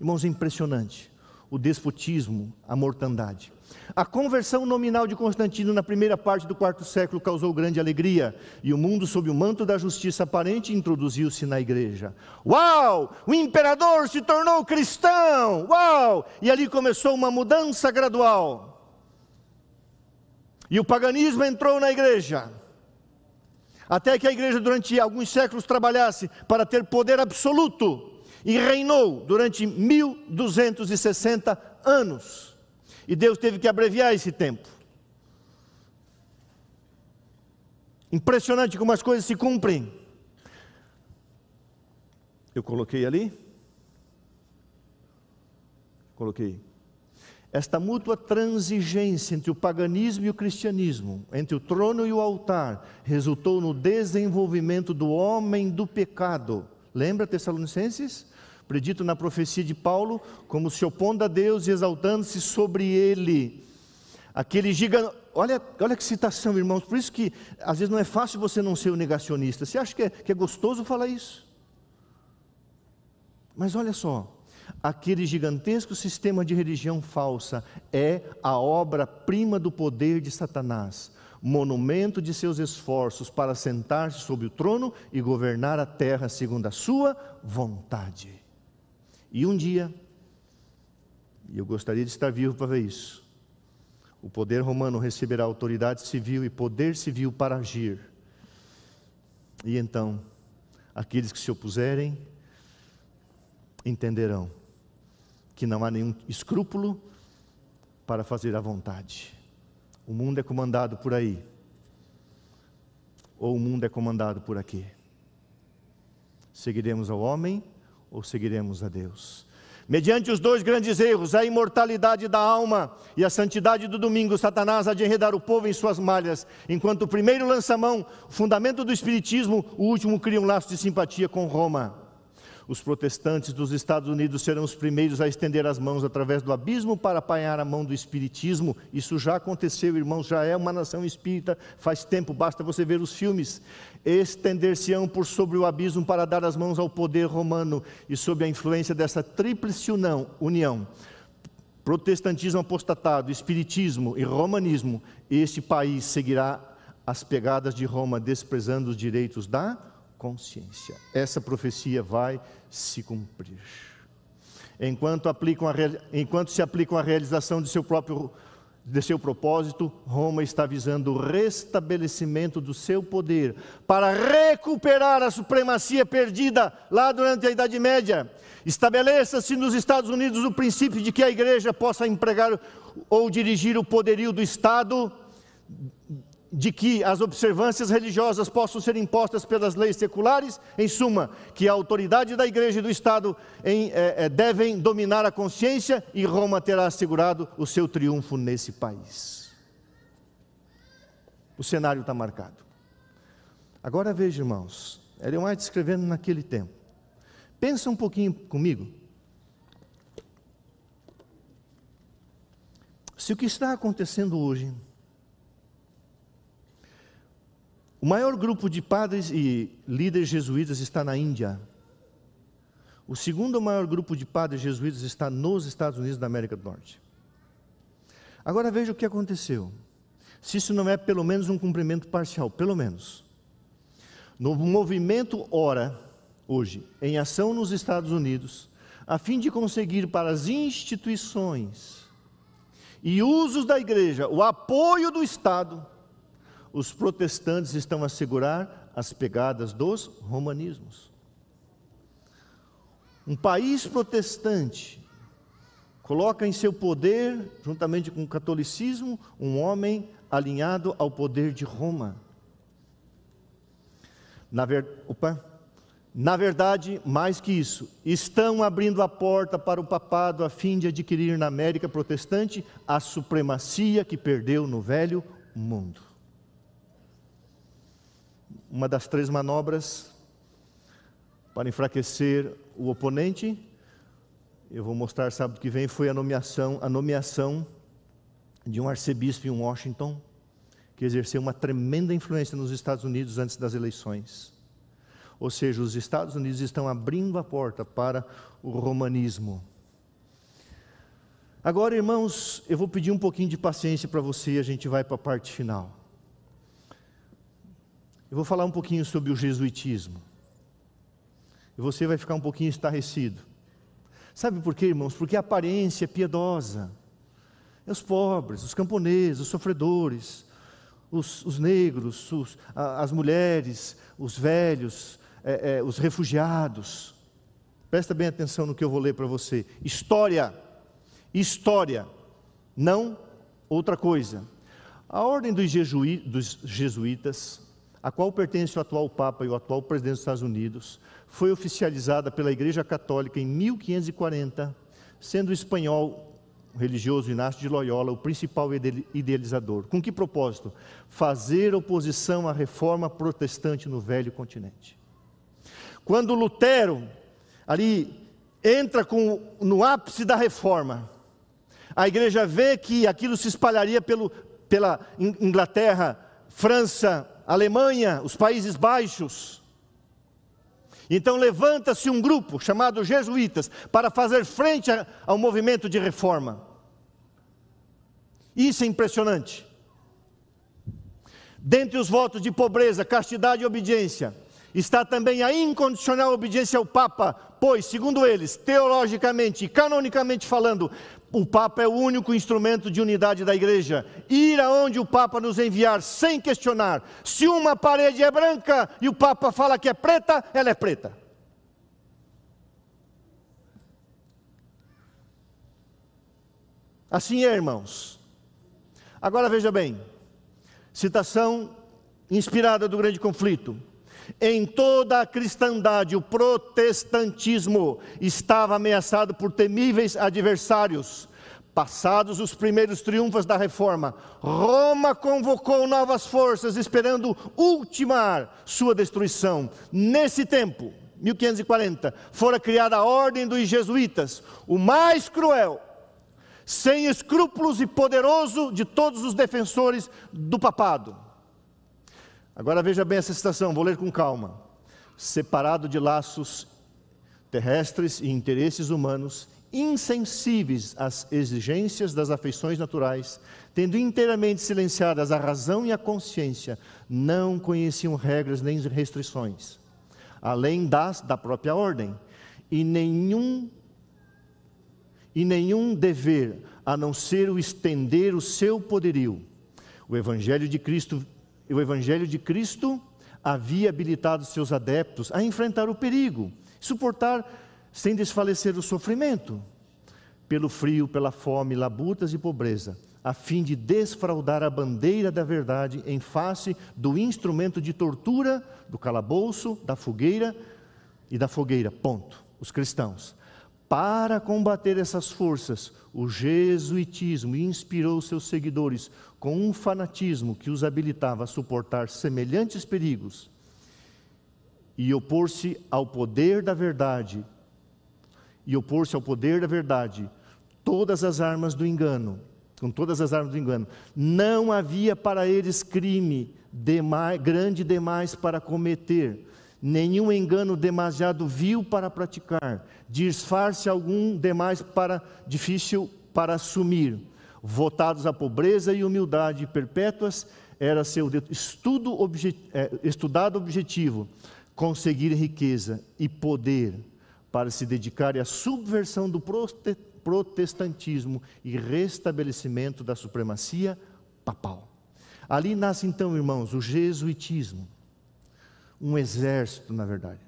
Irmãos, é impressionante o despotismo, a mortandade. A conversão nominal de Constantino na primeira parte do quarto século causou grande alegria, e o mundo, sob o manto da justiça aparente, introduziu-se na igreja. Uau! O imperador se tornou cristão! Uau! E ali começou uma mudança gradual. E o paganismo entrou na igreja. Até que a igreja, durante alguns séculos, trabalhasse para ter poder absoluto e reinou durante 1260 anos. E Deus teve que abreviar esse tempo. Impressionante como as coisas se cumprem. Eu coloquei ali. Coloquei. Esta mútua transigência entre o paganismo e o cristianismo, entre o trono e o altar, resultou no desenvolvimento do homem do pecado. Lembra Tessalonicenses? Predito na profecia de Paulo, como se opondo a Deus e exaltando-se sobre ele. Aquele gigante. Olha, olha que citação, irmãos. Por isso que às vezes não é fácil você não ser o um negacionista. Você acha que é, que é gostoso falar isso? Mas olha só, aquele gigantesco sistema de religião falsa é a obra-prima do poder de Satanás, monumento de seus esforços para sentar-se sobre o trono e governar a terra segundo a sua vontade. E um dia, e eu gostaria de estar vivo para ver isso, o poder romano receberá autoridade civil e poder civil para agir. E então, aqueles que se opuserem entenderão que não há nenhum escrúpulo para fazer a vontade. O mundo é comandado por aí, ou o mundo é comandado por aqui. Seguiremos ao homem ou seguiremos a Deus? Mediante os dois grandes erros, a imortalidade da alma e a santidade do domingo, Satanás há de enredar o povo em suas malhas, enquanto o primeiro lança mão, o fundamento do espiritismo, o último cria um laço de simpatia com Roma. Os protestantes dos Estados Unidos serão os primeiros a estender as mãos através do abismo para apanhar a mão do espiritismo. Isso já aconteceu, irmãos, já é uma nação espírita faz tempo, basta você ver os filmes. Estender-se-ão por sobre o abismo para dar as mãos ao poder romano e sob a influência dessa tríplice união, protestantismo apostatado, espiritismo e romanismo, este país seguirá as pegadas de Roma, desprezando os direitos da consciência. Essa profecia vai se cumprir. Enquanto, aplicam a, enquanto se aplicam a realização de seu próprio de seu propósito, Roma está visando o restabelecimento do seu poder para recuperar a supremacia perdida lá durante a Idade Média. Estabeleça-se nos Estados Unidos o princípio de que a igreja possa empregar ou dirigir o poderio do Estado de que as observâncias religiosas possam ser impostas pelas leis seculares, em suma, que a autoridade da igreja e do Estado em, é, é, devem dominar a consciência e Roma terá assegurado o seu triunfo nesse país. O cenário está marcado. Agora veja, irmãos, Ellen White escrevendo naquele tempo. Pensa um pouquinho comigo. Se o que está acontecendo hoje O maior grupo de padres e líderes jesuítas está na Índia. O segundo maior grupo de padres jesuítas está nos Estados Unidos da América do Norte. Agora veja o que aconteceu. Se isso não é pelo menos um cumprimento parcial, pelo menos. No movimento Ora, hoje, em ação nos Estados Unidos, a fim de conseguir para as instituições e usos da igreja o apoio do Estado, os protestantes estão a segurar as pegadas dos romanismos. Um país protestante coloca em seu poder, juntamente com o catolicismo, um homem alinhado ao poder de Roma. Na, ver... Opa. Na verdade, mais que isso, estão abrindo a porta para o papado a fim de adquirir na América protestante a supremacia que perdeu no velho mundo uma das três manobras para enfraquecer o oponente. Eu vou mostrar sábado que vem foi a nomeação, a nomeação de um arcebispo em Washington que exerceu uma tremenda influência nos Estados Unidos antes das eleições. Ou seja, os Estados Unidos estão abrindo a porta para o romanismo. Agora, irmãos, eu vou pedir um pouquinho de paciência para você e a gente vai para a parte final. Eu vou falar um pouquinho sobre o jesuitismo. E você vai ficar um pouquinho estarrecido. Sabe por quê, irmãos? Porque a aparência é piedosa. É os pobres, os camponeses, os sofredores, os, os negros, os, as mulheres, os velhos, é, é, os refugiados. Presta bem atenção no que eu vou ler para você. História, história, não outra coisa. A ordem dos, dos jesuítas a qual pertence o atual Papa e o atual presidente dos Estados Unidos, foi oficializada pela Igreja Católica em 1540, sendo o espanhol o religioso Inácio de Loyola o principal idealizador. Com que propósito? Fazer oposição à reforma protestante no velho continente. Quando Lutero ali entra com, no ápice da reforma, a igreja vê que aquilo se espalharia pelo, pela Inglaterra, França, Alemanha, os Países Baixos. Então levanta-se um grupo chamado Jesuítas para fazer frente ao movimento de reforma. Isso é impressionante. Dentre os votos de pobreza, castidade e obediência, está também a incondicional obediência ao Papa, pois, segundo eles, teologicamente e canonicamente falando, o Papa é o único instrumento de unidade da igreja. Ir aonde o Papa nos enviar sem questionar. Se uma parede é branca e o Papa fala que é preta, ela é preta. Assim é, irmãos. Agora veja bem: citação inspirada do grande conflito. Em toda a cristandade, o protestantismo estava ameaçado por temíveis adversários. Passados os primeiros triunfos da reforma, Roma convocou novas forças, esperando ultimar sua destruição. Nesse tempo, 1540, fora criada a Ordem dos Jesuítas, o mais cruel, sem escrúpulos e poderoso de todos os defensores do papado. Agora veja bem essa citação, vou ler com calma. Separado de laços terrestres e interesses humanos, insensíveis às exigências das afeições naturais, tendo inteiramente silenciadas a razão e a consciência, não conheciam regras nem restrições, além das da própria ordem, e nenhum e nenhum dever a não ser o estender o seu poderio. O evangelho de Cristo o Evangelho de Cristo havia habilitado seus adeptos a enfrentar o perigo, suportar sem desfalecer o sofrimento, pelo frio, pela fome, labutas e pobreza, a fim de desfraudar a bandeira da verdade em face do instrumento de tortura, do calabouço, da fogueira e da fogueira. Ponto. Os cristãos. Para combater essas forças, o jesuitismo inspirou seus seguidores com um fanatismo que os habilitava a suportar semelhantes perigos e opor-se ao poder da verdade, e opor-se ao poder da verdade, todas as armas do engano, com todas as armas do engano. Não havia para eles crime demais, grande demais para cometer, nenhum engano demasiado vil para praticar, disfarce algum demais para difícil para assumir. Votados à pobreza e humildade perpétuas, era seu estudo é, estudado objetivo, conseguir riqueza e poder para se dedicar à subversão do protestantismo e restabelecimento da supremacia papal. Ali nasce então, irmãos, o jesuitismo, um exército, na verdade.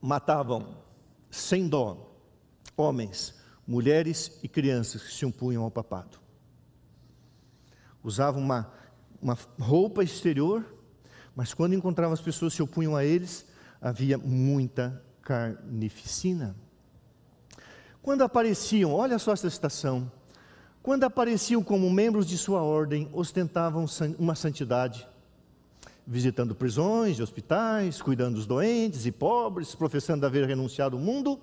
Matavam sem dó homens, mulheres e crianças que se opunham ao papado. Usavam uma, uma roupa exterior, mas quando encontravam as pessoas que se opunham a eles, havia muita carnificina. Quando apareciam, olha só essa citação, quando apareciam como membros de sua ordem, ostentavam uma santidade, visitando prisões e hospitais, cuidando dos doentes e pobres, professando haver renunciado ao mundo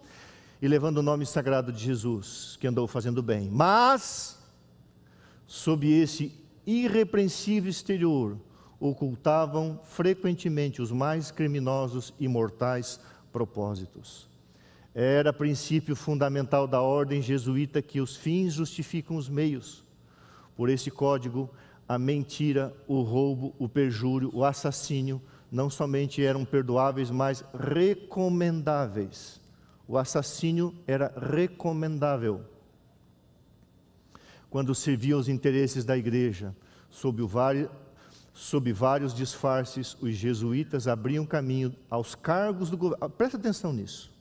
e levando o nome sagrado de Jesus, que andou fazendo bem. Mas, sob esse irrepreensível exterior, ocultavam frequentemente os mais criminosos e mortais propósitos. Era princípio fundamental da ordem jesuíta que os fins justificam os meios. Por esse código, a mentira, o roubo, o perjúrio, o assassínio não somente eram perdoáveis, mas recomendáveis. O assassínio era recomendável. Quando serviam os interesses da igreja, sob sob vários disfarces, os jesuítas abriam caminho aos cargos do governo. Ah, presta atenção nisso.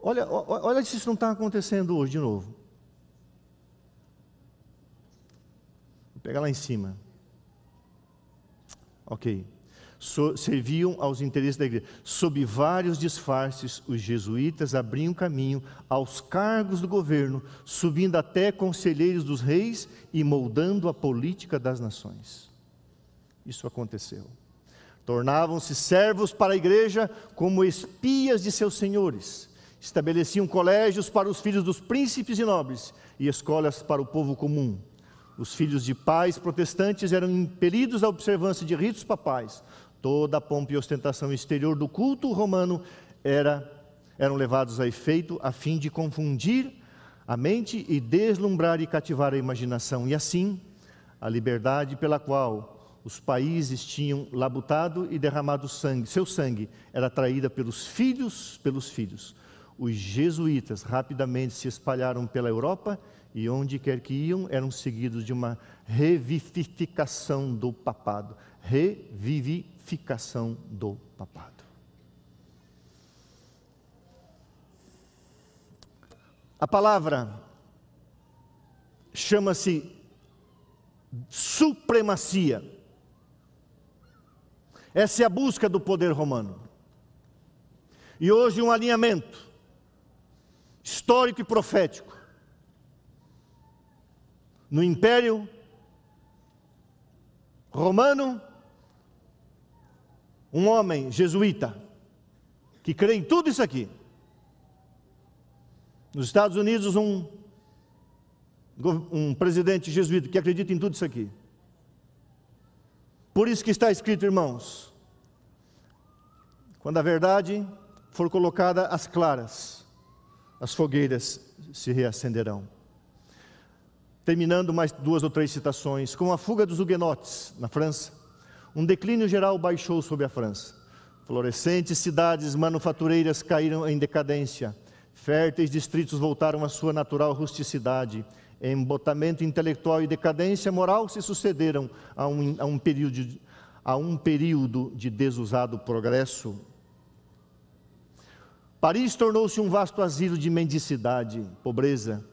Olha, olha se isso não está acontecendo hoje de novo. Vou pegar lá em cima. Ok. So, serviam aos interesses da igreja. Sob vários disfarces, os jesuítas abriam caminho aos cargos do governo, subindo até conselheiros dos reis e moldando a política das nações. Isso aconteceu. Tornavam-se servos para a igreja como espias de seus senhores. Estabeleciam colégios para os filhos dos príncipes e nobres e escolas para o povo comum. Os filhos de pais protestantes eram impelidos à observância de ritos papais, Toda a pompa e ostentação exterior do culto romano era, eram levados a efeito a fim de confundir a mente e deslumbrar e cativar a imaginação. E assim, a liberdade pela qual os países tinham labutado e derramado sangue, seu sangue era traída pelos filhos, pelos filhos. Os jesuítas rapidamente se espalharam pela Europa e onde quer que iam eram seguidos de uma revivificação do papado, revivificação do papado. A palavra chama-se supremacia. Essa é a busca do poder romano. E hoje um alinhamento histórico e profético. No Império Romano, um homem jesuíta, que crê em tudo isso aqui. Nos Estados Unidos, um, um presidente jesuíta que acredita em tudo isso aqui. Por isso que está escrito, irmãos, quando a verdade for colocada às claras, as fogueiras se reacenderão. Terminando mais duas ou três citações, com a fuga dos huguenotes na França, um declínio geral baixou sobre a França. Florescentes cidades manufatureiras caíram em decadência. Férteis distritos voltaram à sua natural rusticidade. Embotamento intelectual e decadência moral se sucederam a um, a um, período, a um período de desusado progresso. Paris tornou-se um vasto asilo de mendicidade, pobreza.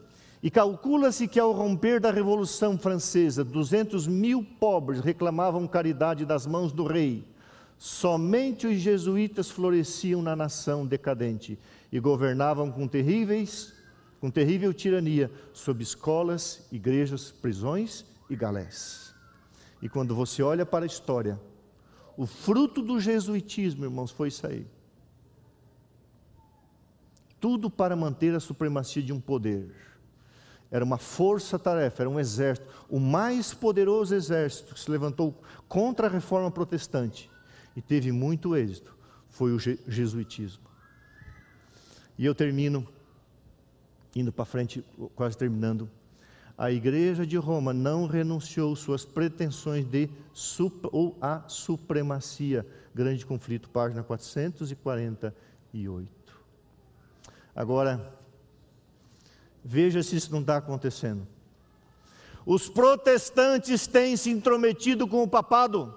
E calcula-se que ao romper da Revolução Francesa, 200 mil pobres reclamavam caridade das mãos do rei. Somente os jesuítas floresciam na nação decadente e governavam com terríveis, com terrível tirania sobre escolas, igrejas, prisões e galés. E quando você olha para a história, o fruto do jesuitismo, irmãos, foi isso aí. Tudo para manter a supremacia de um poder. Era uma força-tarefa, era um exército, o mais poderoso exército que se levantou contra a reforma protestante e teve muito êxito foi o jesuitismo. E eu termino, indo para frente, quase terminando. A igreja de Roma não renunciou suas pretensões de ou a supremacia. Grande conflito, página 448. Agora, veja se isso não está acontecendo. Os protestantes têm se intrometido com o papado,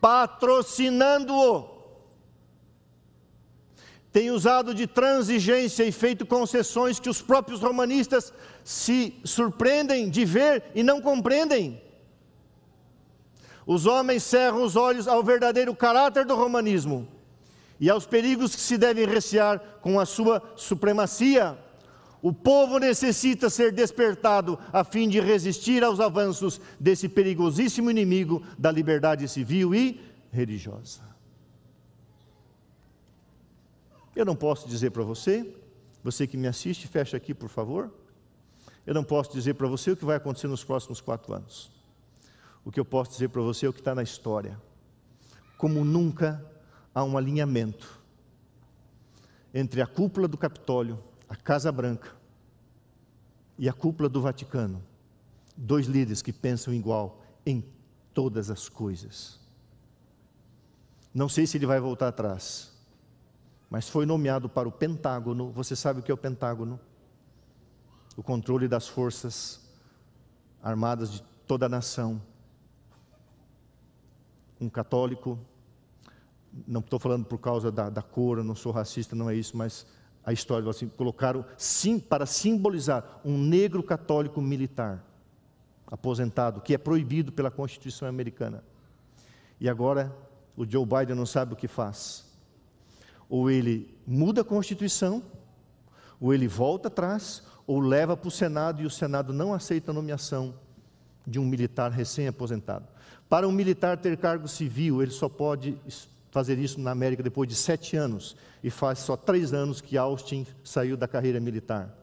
patrocinando-o tem usado de transigência e feito concessões que os próprios romanistas se surpreendem de ver e não compreendem. Os homens cerram os olhos ao verdadeiro caráter do romanismo e aos perigos que se devem recear com a sua supremacia. O povo necessita ser despertado a fim de resistir aos avanços desse perigosíssimo inimigo da liberdade civil e religiosa. Eu não posso dizer para você, você que me assiste, fecha aqui por favor. Eu não posso dizer para você o que vai acontecer nos próximos quatro anos. O que eu posso dizer para você é o que está na história. Como nunca há um alinhamento entre a cúpula do Capitólio, a Casa Branca e a cúpula do Vaticano. Dois líderes que pensam igual em todas as coisas. Não sei se ele vai voltar atrás mas foi nomeado para o Pentágono. Você sabe o que é o Pentágono? O controle das forças armadas de toda a nação. Um católico, não estou falando por causa da, da cor, não sou racista, não é isso, mas a história assim, colocaram sim para simbolizar um negro católico militar aposentado, que é proibido pela Constituição americana. E agora o Joe Biden não sabe o que faz ou ele muda a Constituição, ou ele volta atrás, ou leva para o Senado e o Senado não aceita a nomeação de um militar recém-aposentado. Para um militar ter cargo civil, ele só pode fazer isso na América depois de sete anos, e faz só três anos que Austin saiu da carreira militar.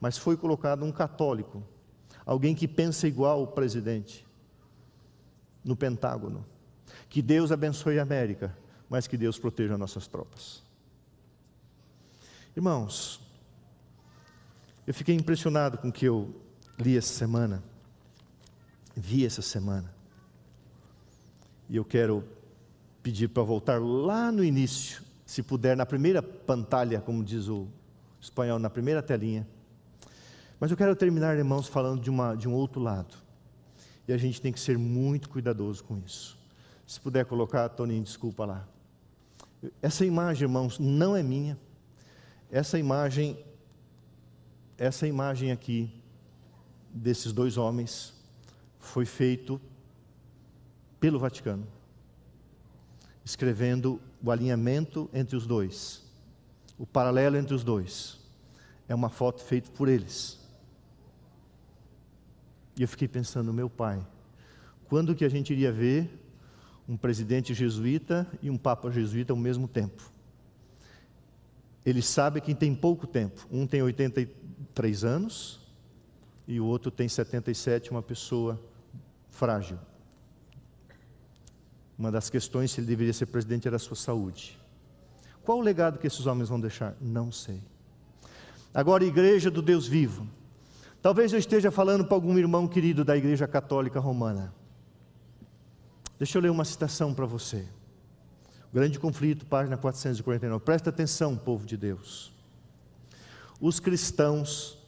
Mas foi colocado um católico, alguém que pensa igual o presidente, no Pentágono. Que Deus abençoe a América mas que Deus proteja nossas tropas. Irmãos, eu fiquei impressionado com o que eu li essa semana, vi essa semana, e eu quero pedir para voltar lá no início, se puder, na primeira pantalha, como diz o espanhol, na primeira telinha. Mas eu quero terminar, irmãos, falando de, uma, de um outro lado. E a gente tem que ser muito cuidadoso com isso. Se puder colocar, Toninho, desculpa lá. Essa imagem, irmãos, não é minha. Essa imagem, essa imagem aqui desses dois homens foi feito pelo Vaticano, escrevendo o alinhamento entre os dois, o paralelo entre os dois. É uma foto feita por eles. E eu fiquei pensando, meu pai, quando que a gente iria ver um presidente jesuíta e um papa jesuíta ao mesmo tempo. Ele sabe que tem pouco tempo. Um tem 83 anos e o outro tem 77, uma pessoa frágil. Uma das questões se ele deveria ser presidente era a sua saúde. Qual o legado que esses homens vão deixar? Não sei. Agora, igreja do Deus vivo. Talvez eu esteja falando para algum irmão querido da Igreja Católica Romana. Deixa eu ler uma citação para você. O grande conflito, página 449. Presta atenção, povo de Deus. Os cristãos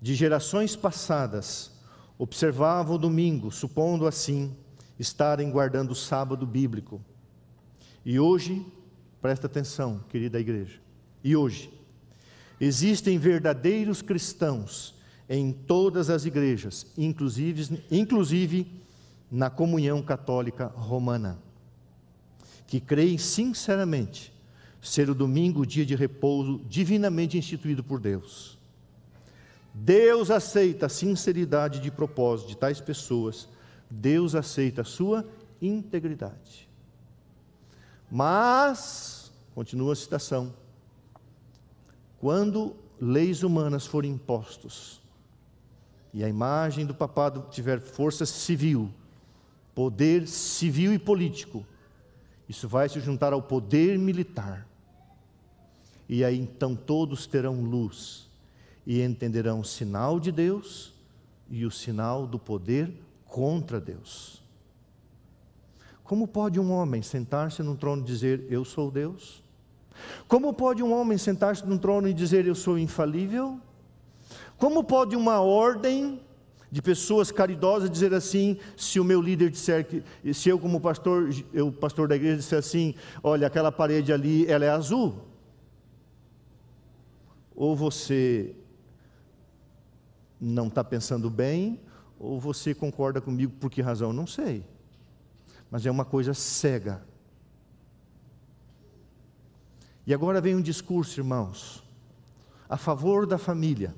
de gerações passadas observavam o domingo, supondo assim estarem guardando o sábado bíblico. E hoje, presta atenção, querida igreja, E hoje, existem verdadeiros cristãos em todas as igrejas, inclusive, inclusive na comunhão católica romana, que creem sinceramente ser o domingo o dia de repouso divinamente instituído por Deus. Deus aceita a sinceridade de propósito de tais pessoas, Deus aceita a sua integridade. Mas, continua a citação, quando leis humanas forem impostos e a imagem do papado tiver força civil, poder civil e político, isso vai se juntar ao poder militar. E aí então todos terão luz e entenderão o sinal de Deus e o sinal do poder contra Deus. Como pode um homem sentar-se num trono e dizer, Eu sou Deus? Como pode um homem sentar-se num trono e dizer, Eu sou infalível? Como pode uma ordem de pessoas caridosas dizer assim, se o meu líder disser que, se eu como pastor, eu pastor da igreja disser assim, olha, aquela parede ali, ela é azul. Ou você não está pensando bem, ou você concorda comigo por que razão? Não sei. Mas é uma coisa cega. E agora vem um discurso, irmãos, a favor da família.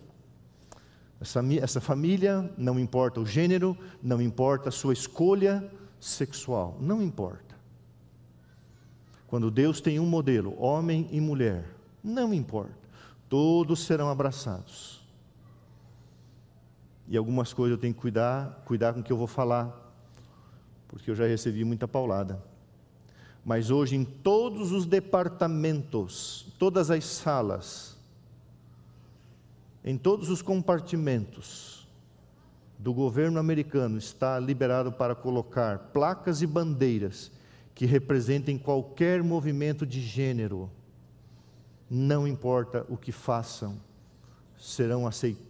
Essa, essa família, não importa o gênero, não importa a sua escolha sexual, não importa. Quando Deus tem um modelo, homem e mulher, não importa, todos serão abraçados e algumas coisas eu tenho que cuidar, cuidar com o que eu vou falar, porque eu já recebi muita paulada. Mas hoje, em todos os departamentos, todas as salas, em todos os compartimentos do governo americano, está liberado para colocar placas e bandeiras que representem qualquer movimento de gênero. Não importa o que façam, serão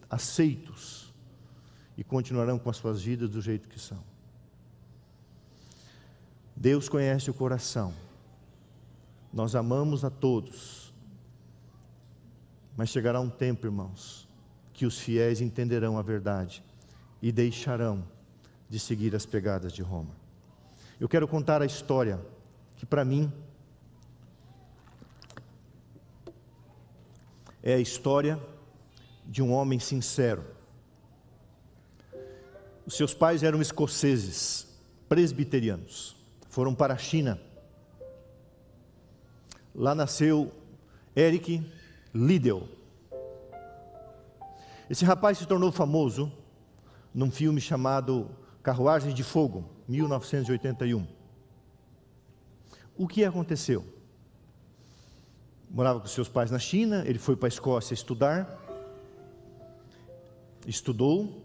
aceitos e continuarão com as suas vidas do jeito que são. Deus conhece o coração. Nós amamos a todos. Mas chegará um tempo, irmãos, que os fiéis entenderão a verdade e deixarão de seguir as pegadas de Roma. Eu quero contar a história que, para mim, é a história de um homem sincero os seus pais eram escoceses, presbiterianos. Foram para a China. Lá nasceu Eric Liddell. Esse rapaz se tornou famoso num filme chamado Carruagens de Fogo, 1981. O que aconteceu? Morava com seus pais na China, ele foi para a Escócia estudar, estudou,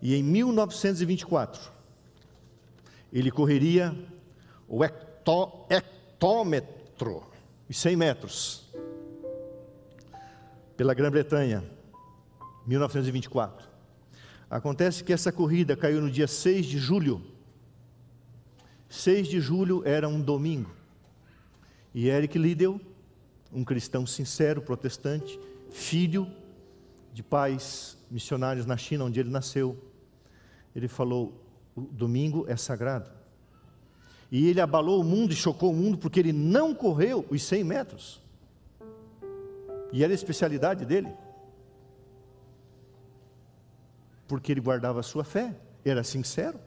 e em 1924, ele correria o hectó, hectômetro, os 100 metros, pela Grã-Bretanha, 1924. Acontece que essa corrida caiu no dia 6 de julho. 6 de julho era um domingo. E Eric Liddell, um cristão sincero, protestante, filho de pais missionários na China, onde ele nasceu, ele falou: o domingo é sagrado. E ele abalou o mundo e chocou o mundo porque ele não correu os 100 metros. E era a especialidade dele. Porque ele guardava a sua fé, era sincero.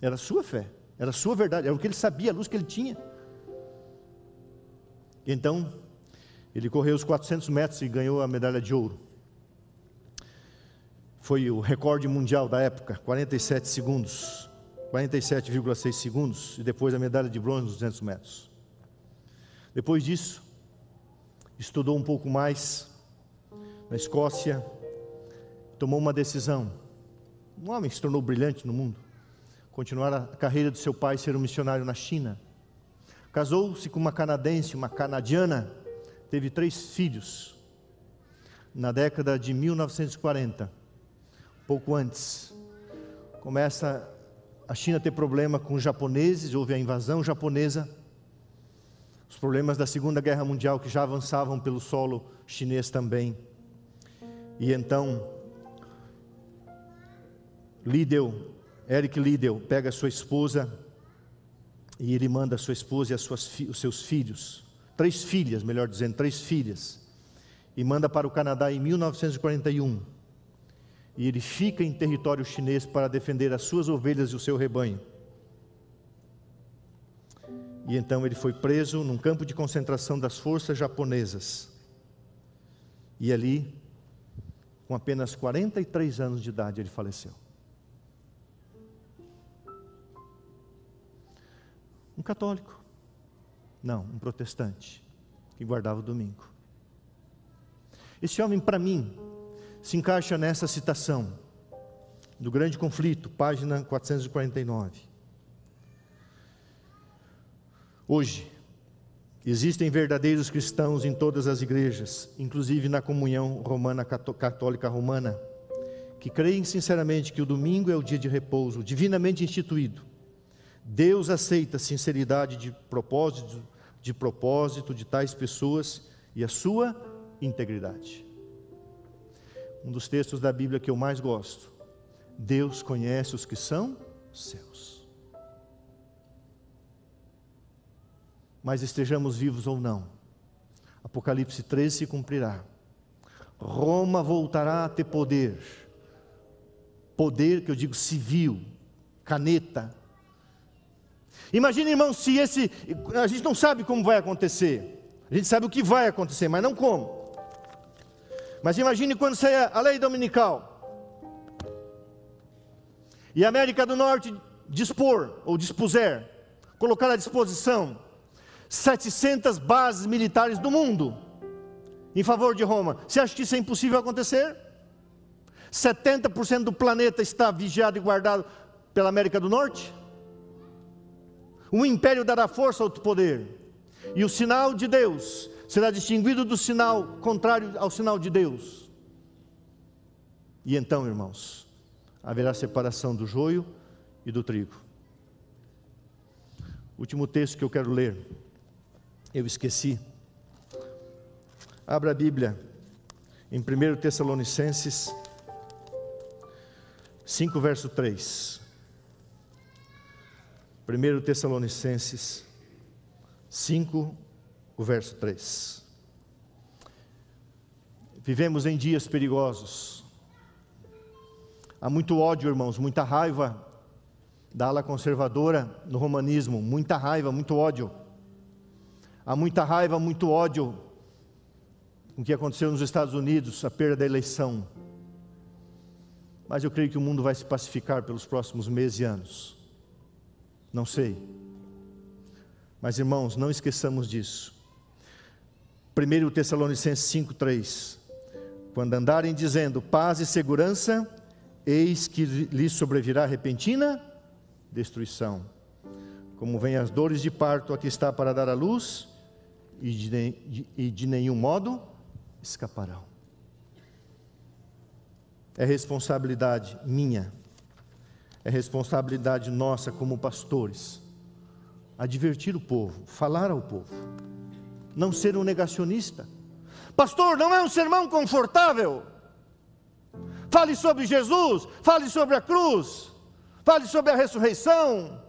Era a sua fé, era a sua verdade, era o que ele sabia, a luz que ele tinha. Então, ele correu os 400 metros e ganhou a medalha de ouro foi o recorde mundial da época, 47 segundos, 47,6 segundos, e depois a medalha de bronze nos 200 metros. Depois disso, estudou um pouco mais na Escócia, tomou uma decisão. Um homem se tornou brilhante no mundo, continuar a carreira do seu pai, ser um missionário na China. Casou-se com uma canadense, uma canadiana, teve três filhos. Na década de 1940, pouco antes, começa a China ter problema com os japoneses, houve a invasão japonesa. os problemas da Segunda Guerra Mundial que já avançavam pelo solo chinês também. E então, Liddell, Eric Liddell, pega sua esposa e ele manda sua esposa e suas, os seus filhos, três filhas, melhor dizendo, três filhas, e manda para o Canadá em 1941. E ele fica em território chinês para defender as suas ovelhas e o seu rebanho. E então ele foi preso num campo de concentração das forças japonesas. E ali, com apenas 43 anos de idade, ele faleceu. Um católico. Não, um protestante que guardava o domingo. Esse homem, para mim, se encaixa nessa citação do Grande Conflito, página 449. Hoje, existem verdadeiros cristãos em todas as igrejas, inclusive na comunhão romana católica romana, que creem sinceramente que o domingo é o dia de repouso divinamente instituído. Deus aceita a sinceridade de propósito, de propósito de tais pessoas e a sua integridade. Um dos textos da Bíblia que eu mais gosto. Deus conhece os que são seus. mas estejamos vivos ou não. Apocalipse 13 se cumprirá. Roma voltará a ter poder. Poder que eu digo civil, caneta. Imagine, irmão, se esse. A gente não sabe como vai acontecer. A gente sabe o que vai acontecer, mas não como. Mas imagine quando sair a lei dominical. E a América do Norte dispor, ou dispuser, colocar à disposição 700 bases militares do mundo em favor de Roma. Você acha que isso é impossível acontecer? 70% do planeta está vigiado e guardado pela América do Norte? Um império dará força ao outro poder, e o sinal de Deus será distinguido do sinal contrário ao sinal de Deus. E então, irmãos, haverá separação do joio e do trigo. Último texto que eu quero ler eu esqueci. Abra a Bíblia em 1 Tessalonicenses 5, verso 3. 1 Tessalonicenses 5, o verso 3. Vivemos em dias perigosos. Há muito ódio, irmãos, muita raiva da ala conservadora no romanismo, muita raiva, muito ódio. Há muita raiva, muito ódio com o que aconteceu nos Estados Unidos, a perda da eleição. Mas eu creio que o mundo vai se pacificar pelos próximos meses e anos. Não sei. Mas irmãos, não esqueçamos disso. 1 Tessalonicenses 5,3: Quando andarem dizendo paz e segurança, eis que lhes sobrevirá repentina destruição. Como vêm as dores de parto, aqui está para dar a luz, e de, e de nenhum modo escaparão. É responsabilidade minha, é responsabilidade nossa como pastores, advertir o povo, falar ao povo, não ser um negacionista. Pastor, não é um sermão confortável. Fale sobre Jesus, fale sobre a cruz, fale sobre a ressurreição,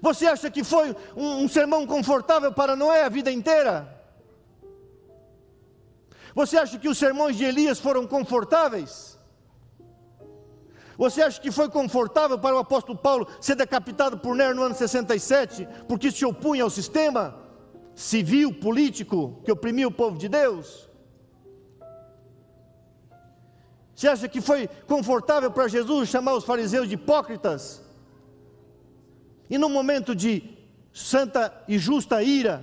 você acha que foi um, um sermão confortável para Noé a vida inteira? Você acha que os sermões de Elias foram confortáveis? Você acha que foi confortável para o apóstolo Paulo ser decapitado por Nero no ano 67, porque se opunha ao sistema civil, político, que oprimia o povo de Deus? Você acha que foi confortável para Jesus chamar os fariseus de hipócritas? E no momento de santa e justa ira,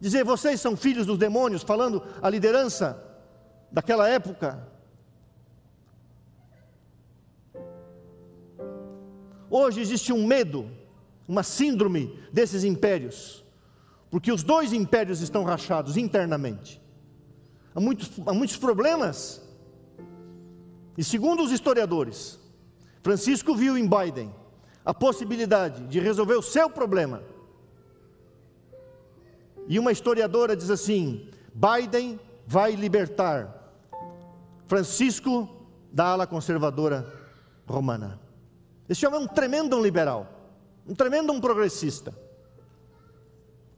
dizer: vocês são filhos dos demônios, falando a liderança daquela época. Hoje existe um medo, uma síndrome desses impérios, porque os dois impérios estão rachados internamente. Há muitos, há muitos problemas. E segundo os historiadores, Francisco viu em Biden a possibilidade de resolver o seu problema. E uma historiadora diz assim: Biden vai libertar Francisco da ala conservadora romana. Esse homem é um tremendo liberal, um tremendo progressista,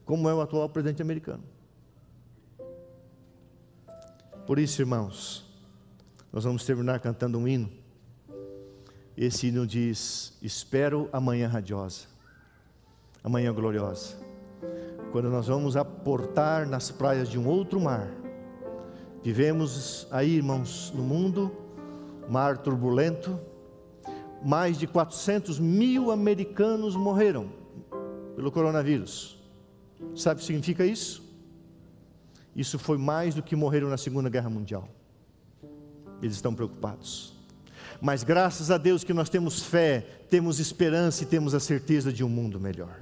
como é o atual presidente americano. Por isso, irmãos, nós vamos terminar cantando um hino. Esse hino diz: Espero amanhã radiosa, amanhã gloriosa, quando nós vamos aportar nas praias de um outro mar. Vivemos aí, irmãos, no mundo, mar turbulento, mais de 400 mil americanos morreram pelo coronavírus. Sabe o que significa isso? Isso foi mais do que morreram na Segunda Guerra Mundial. Eles estão preocupados. Mas graças a Deus que nós temos fé, temos esperança e temos a certeza de um mundo melhor.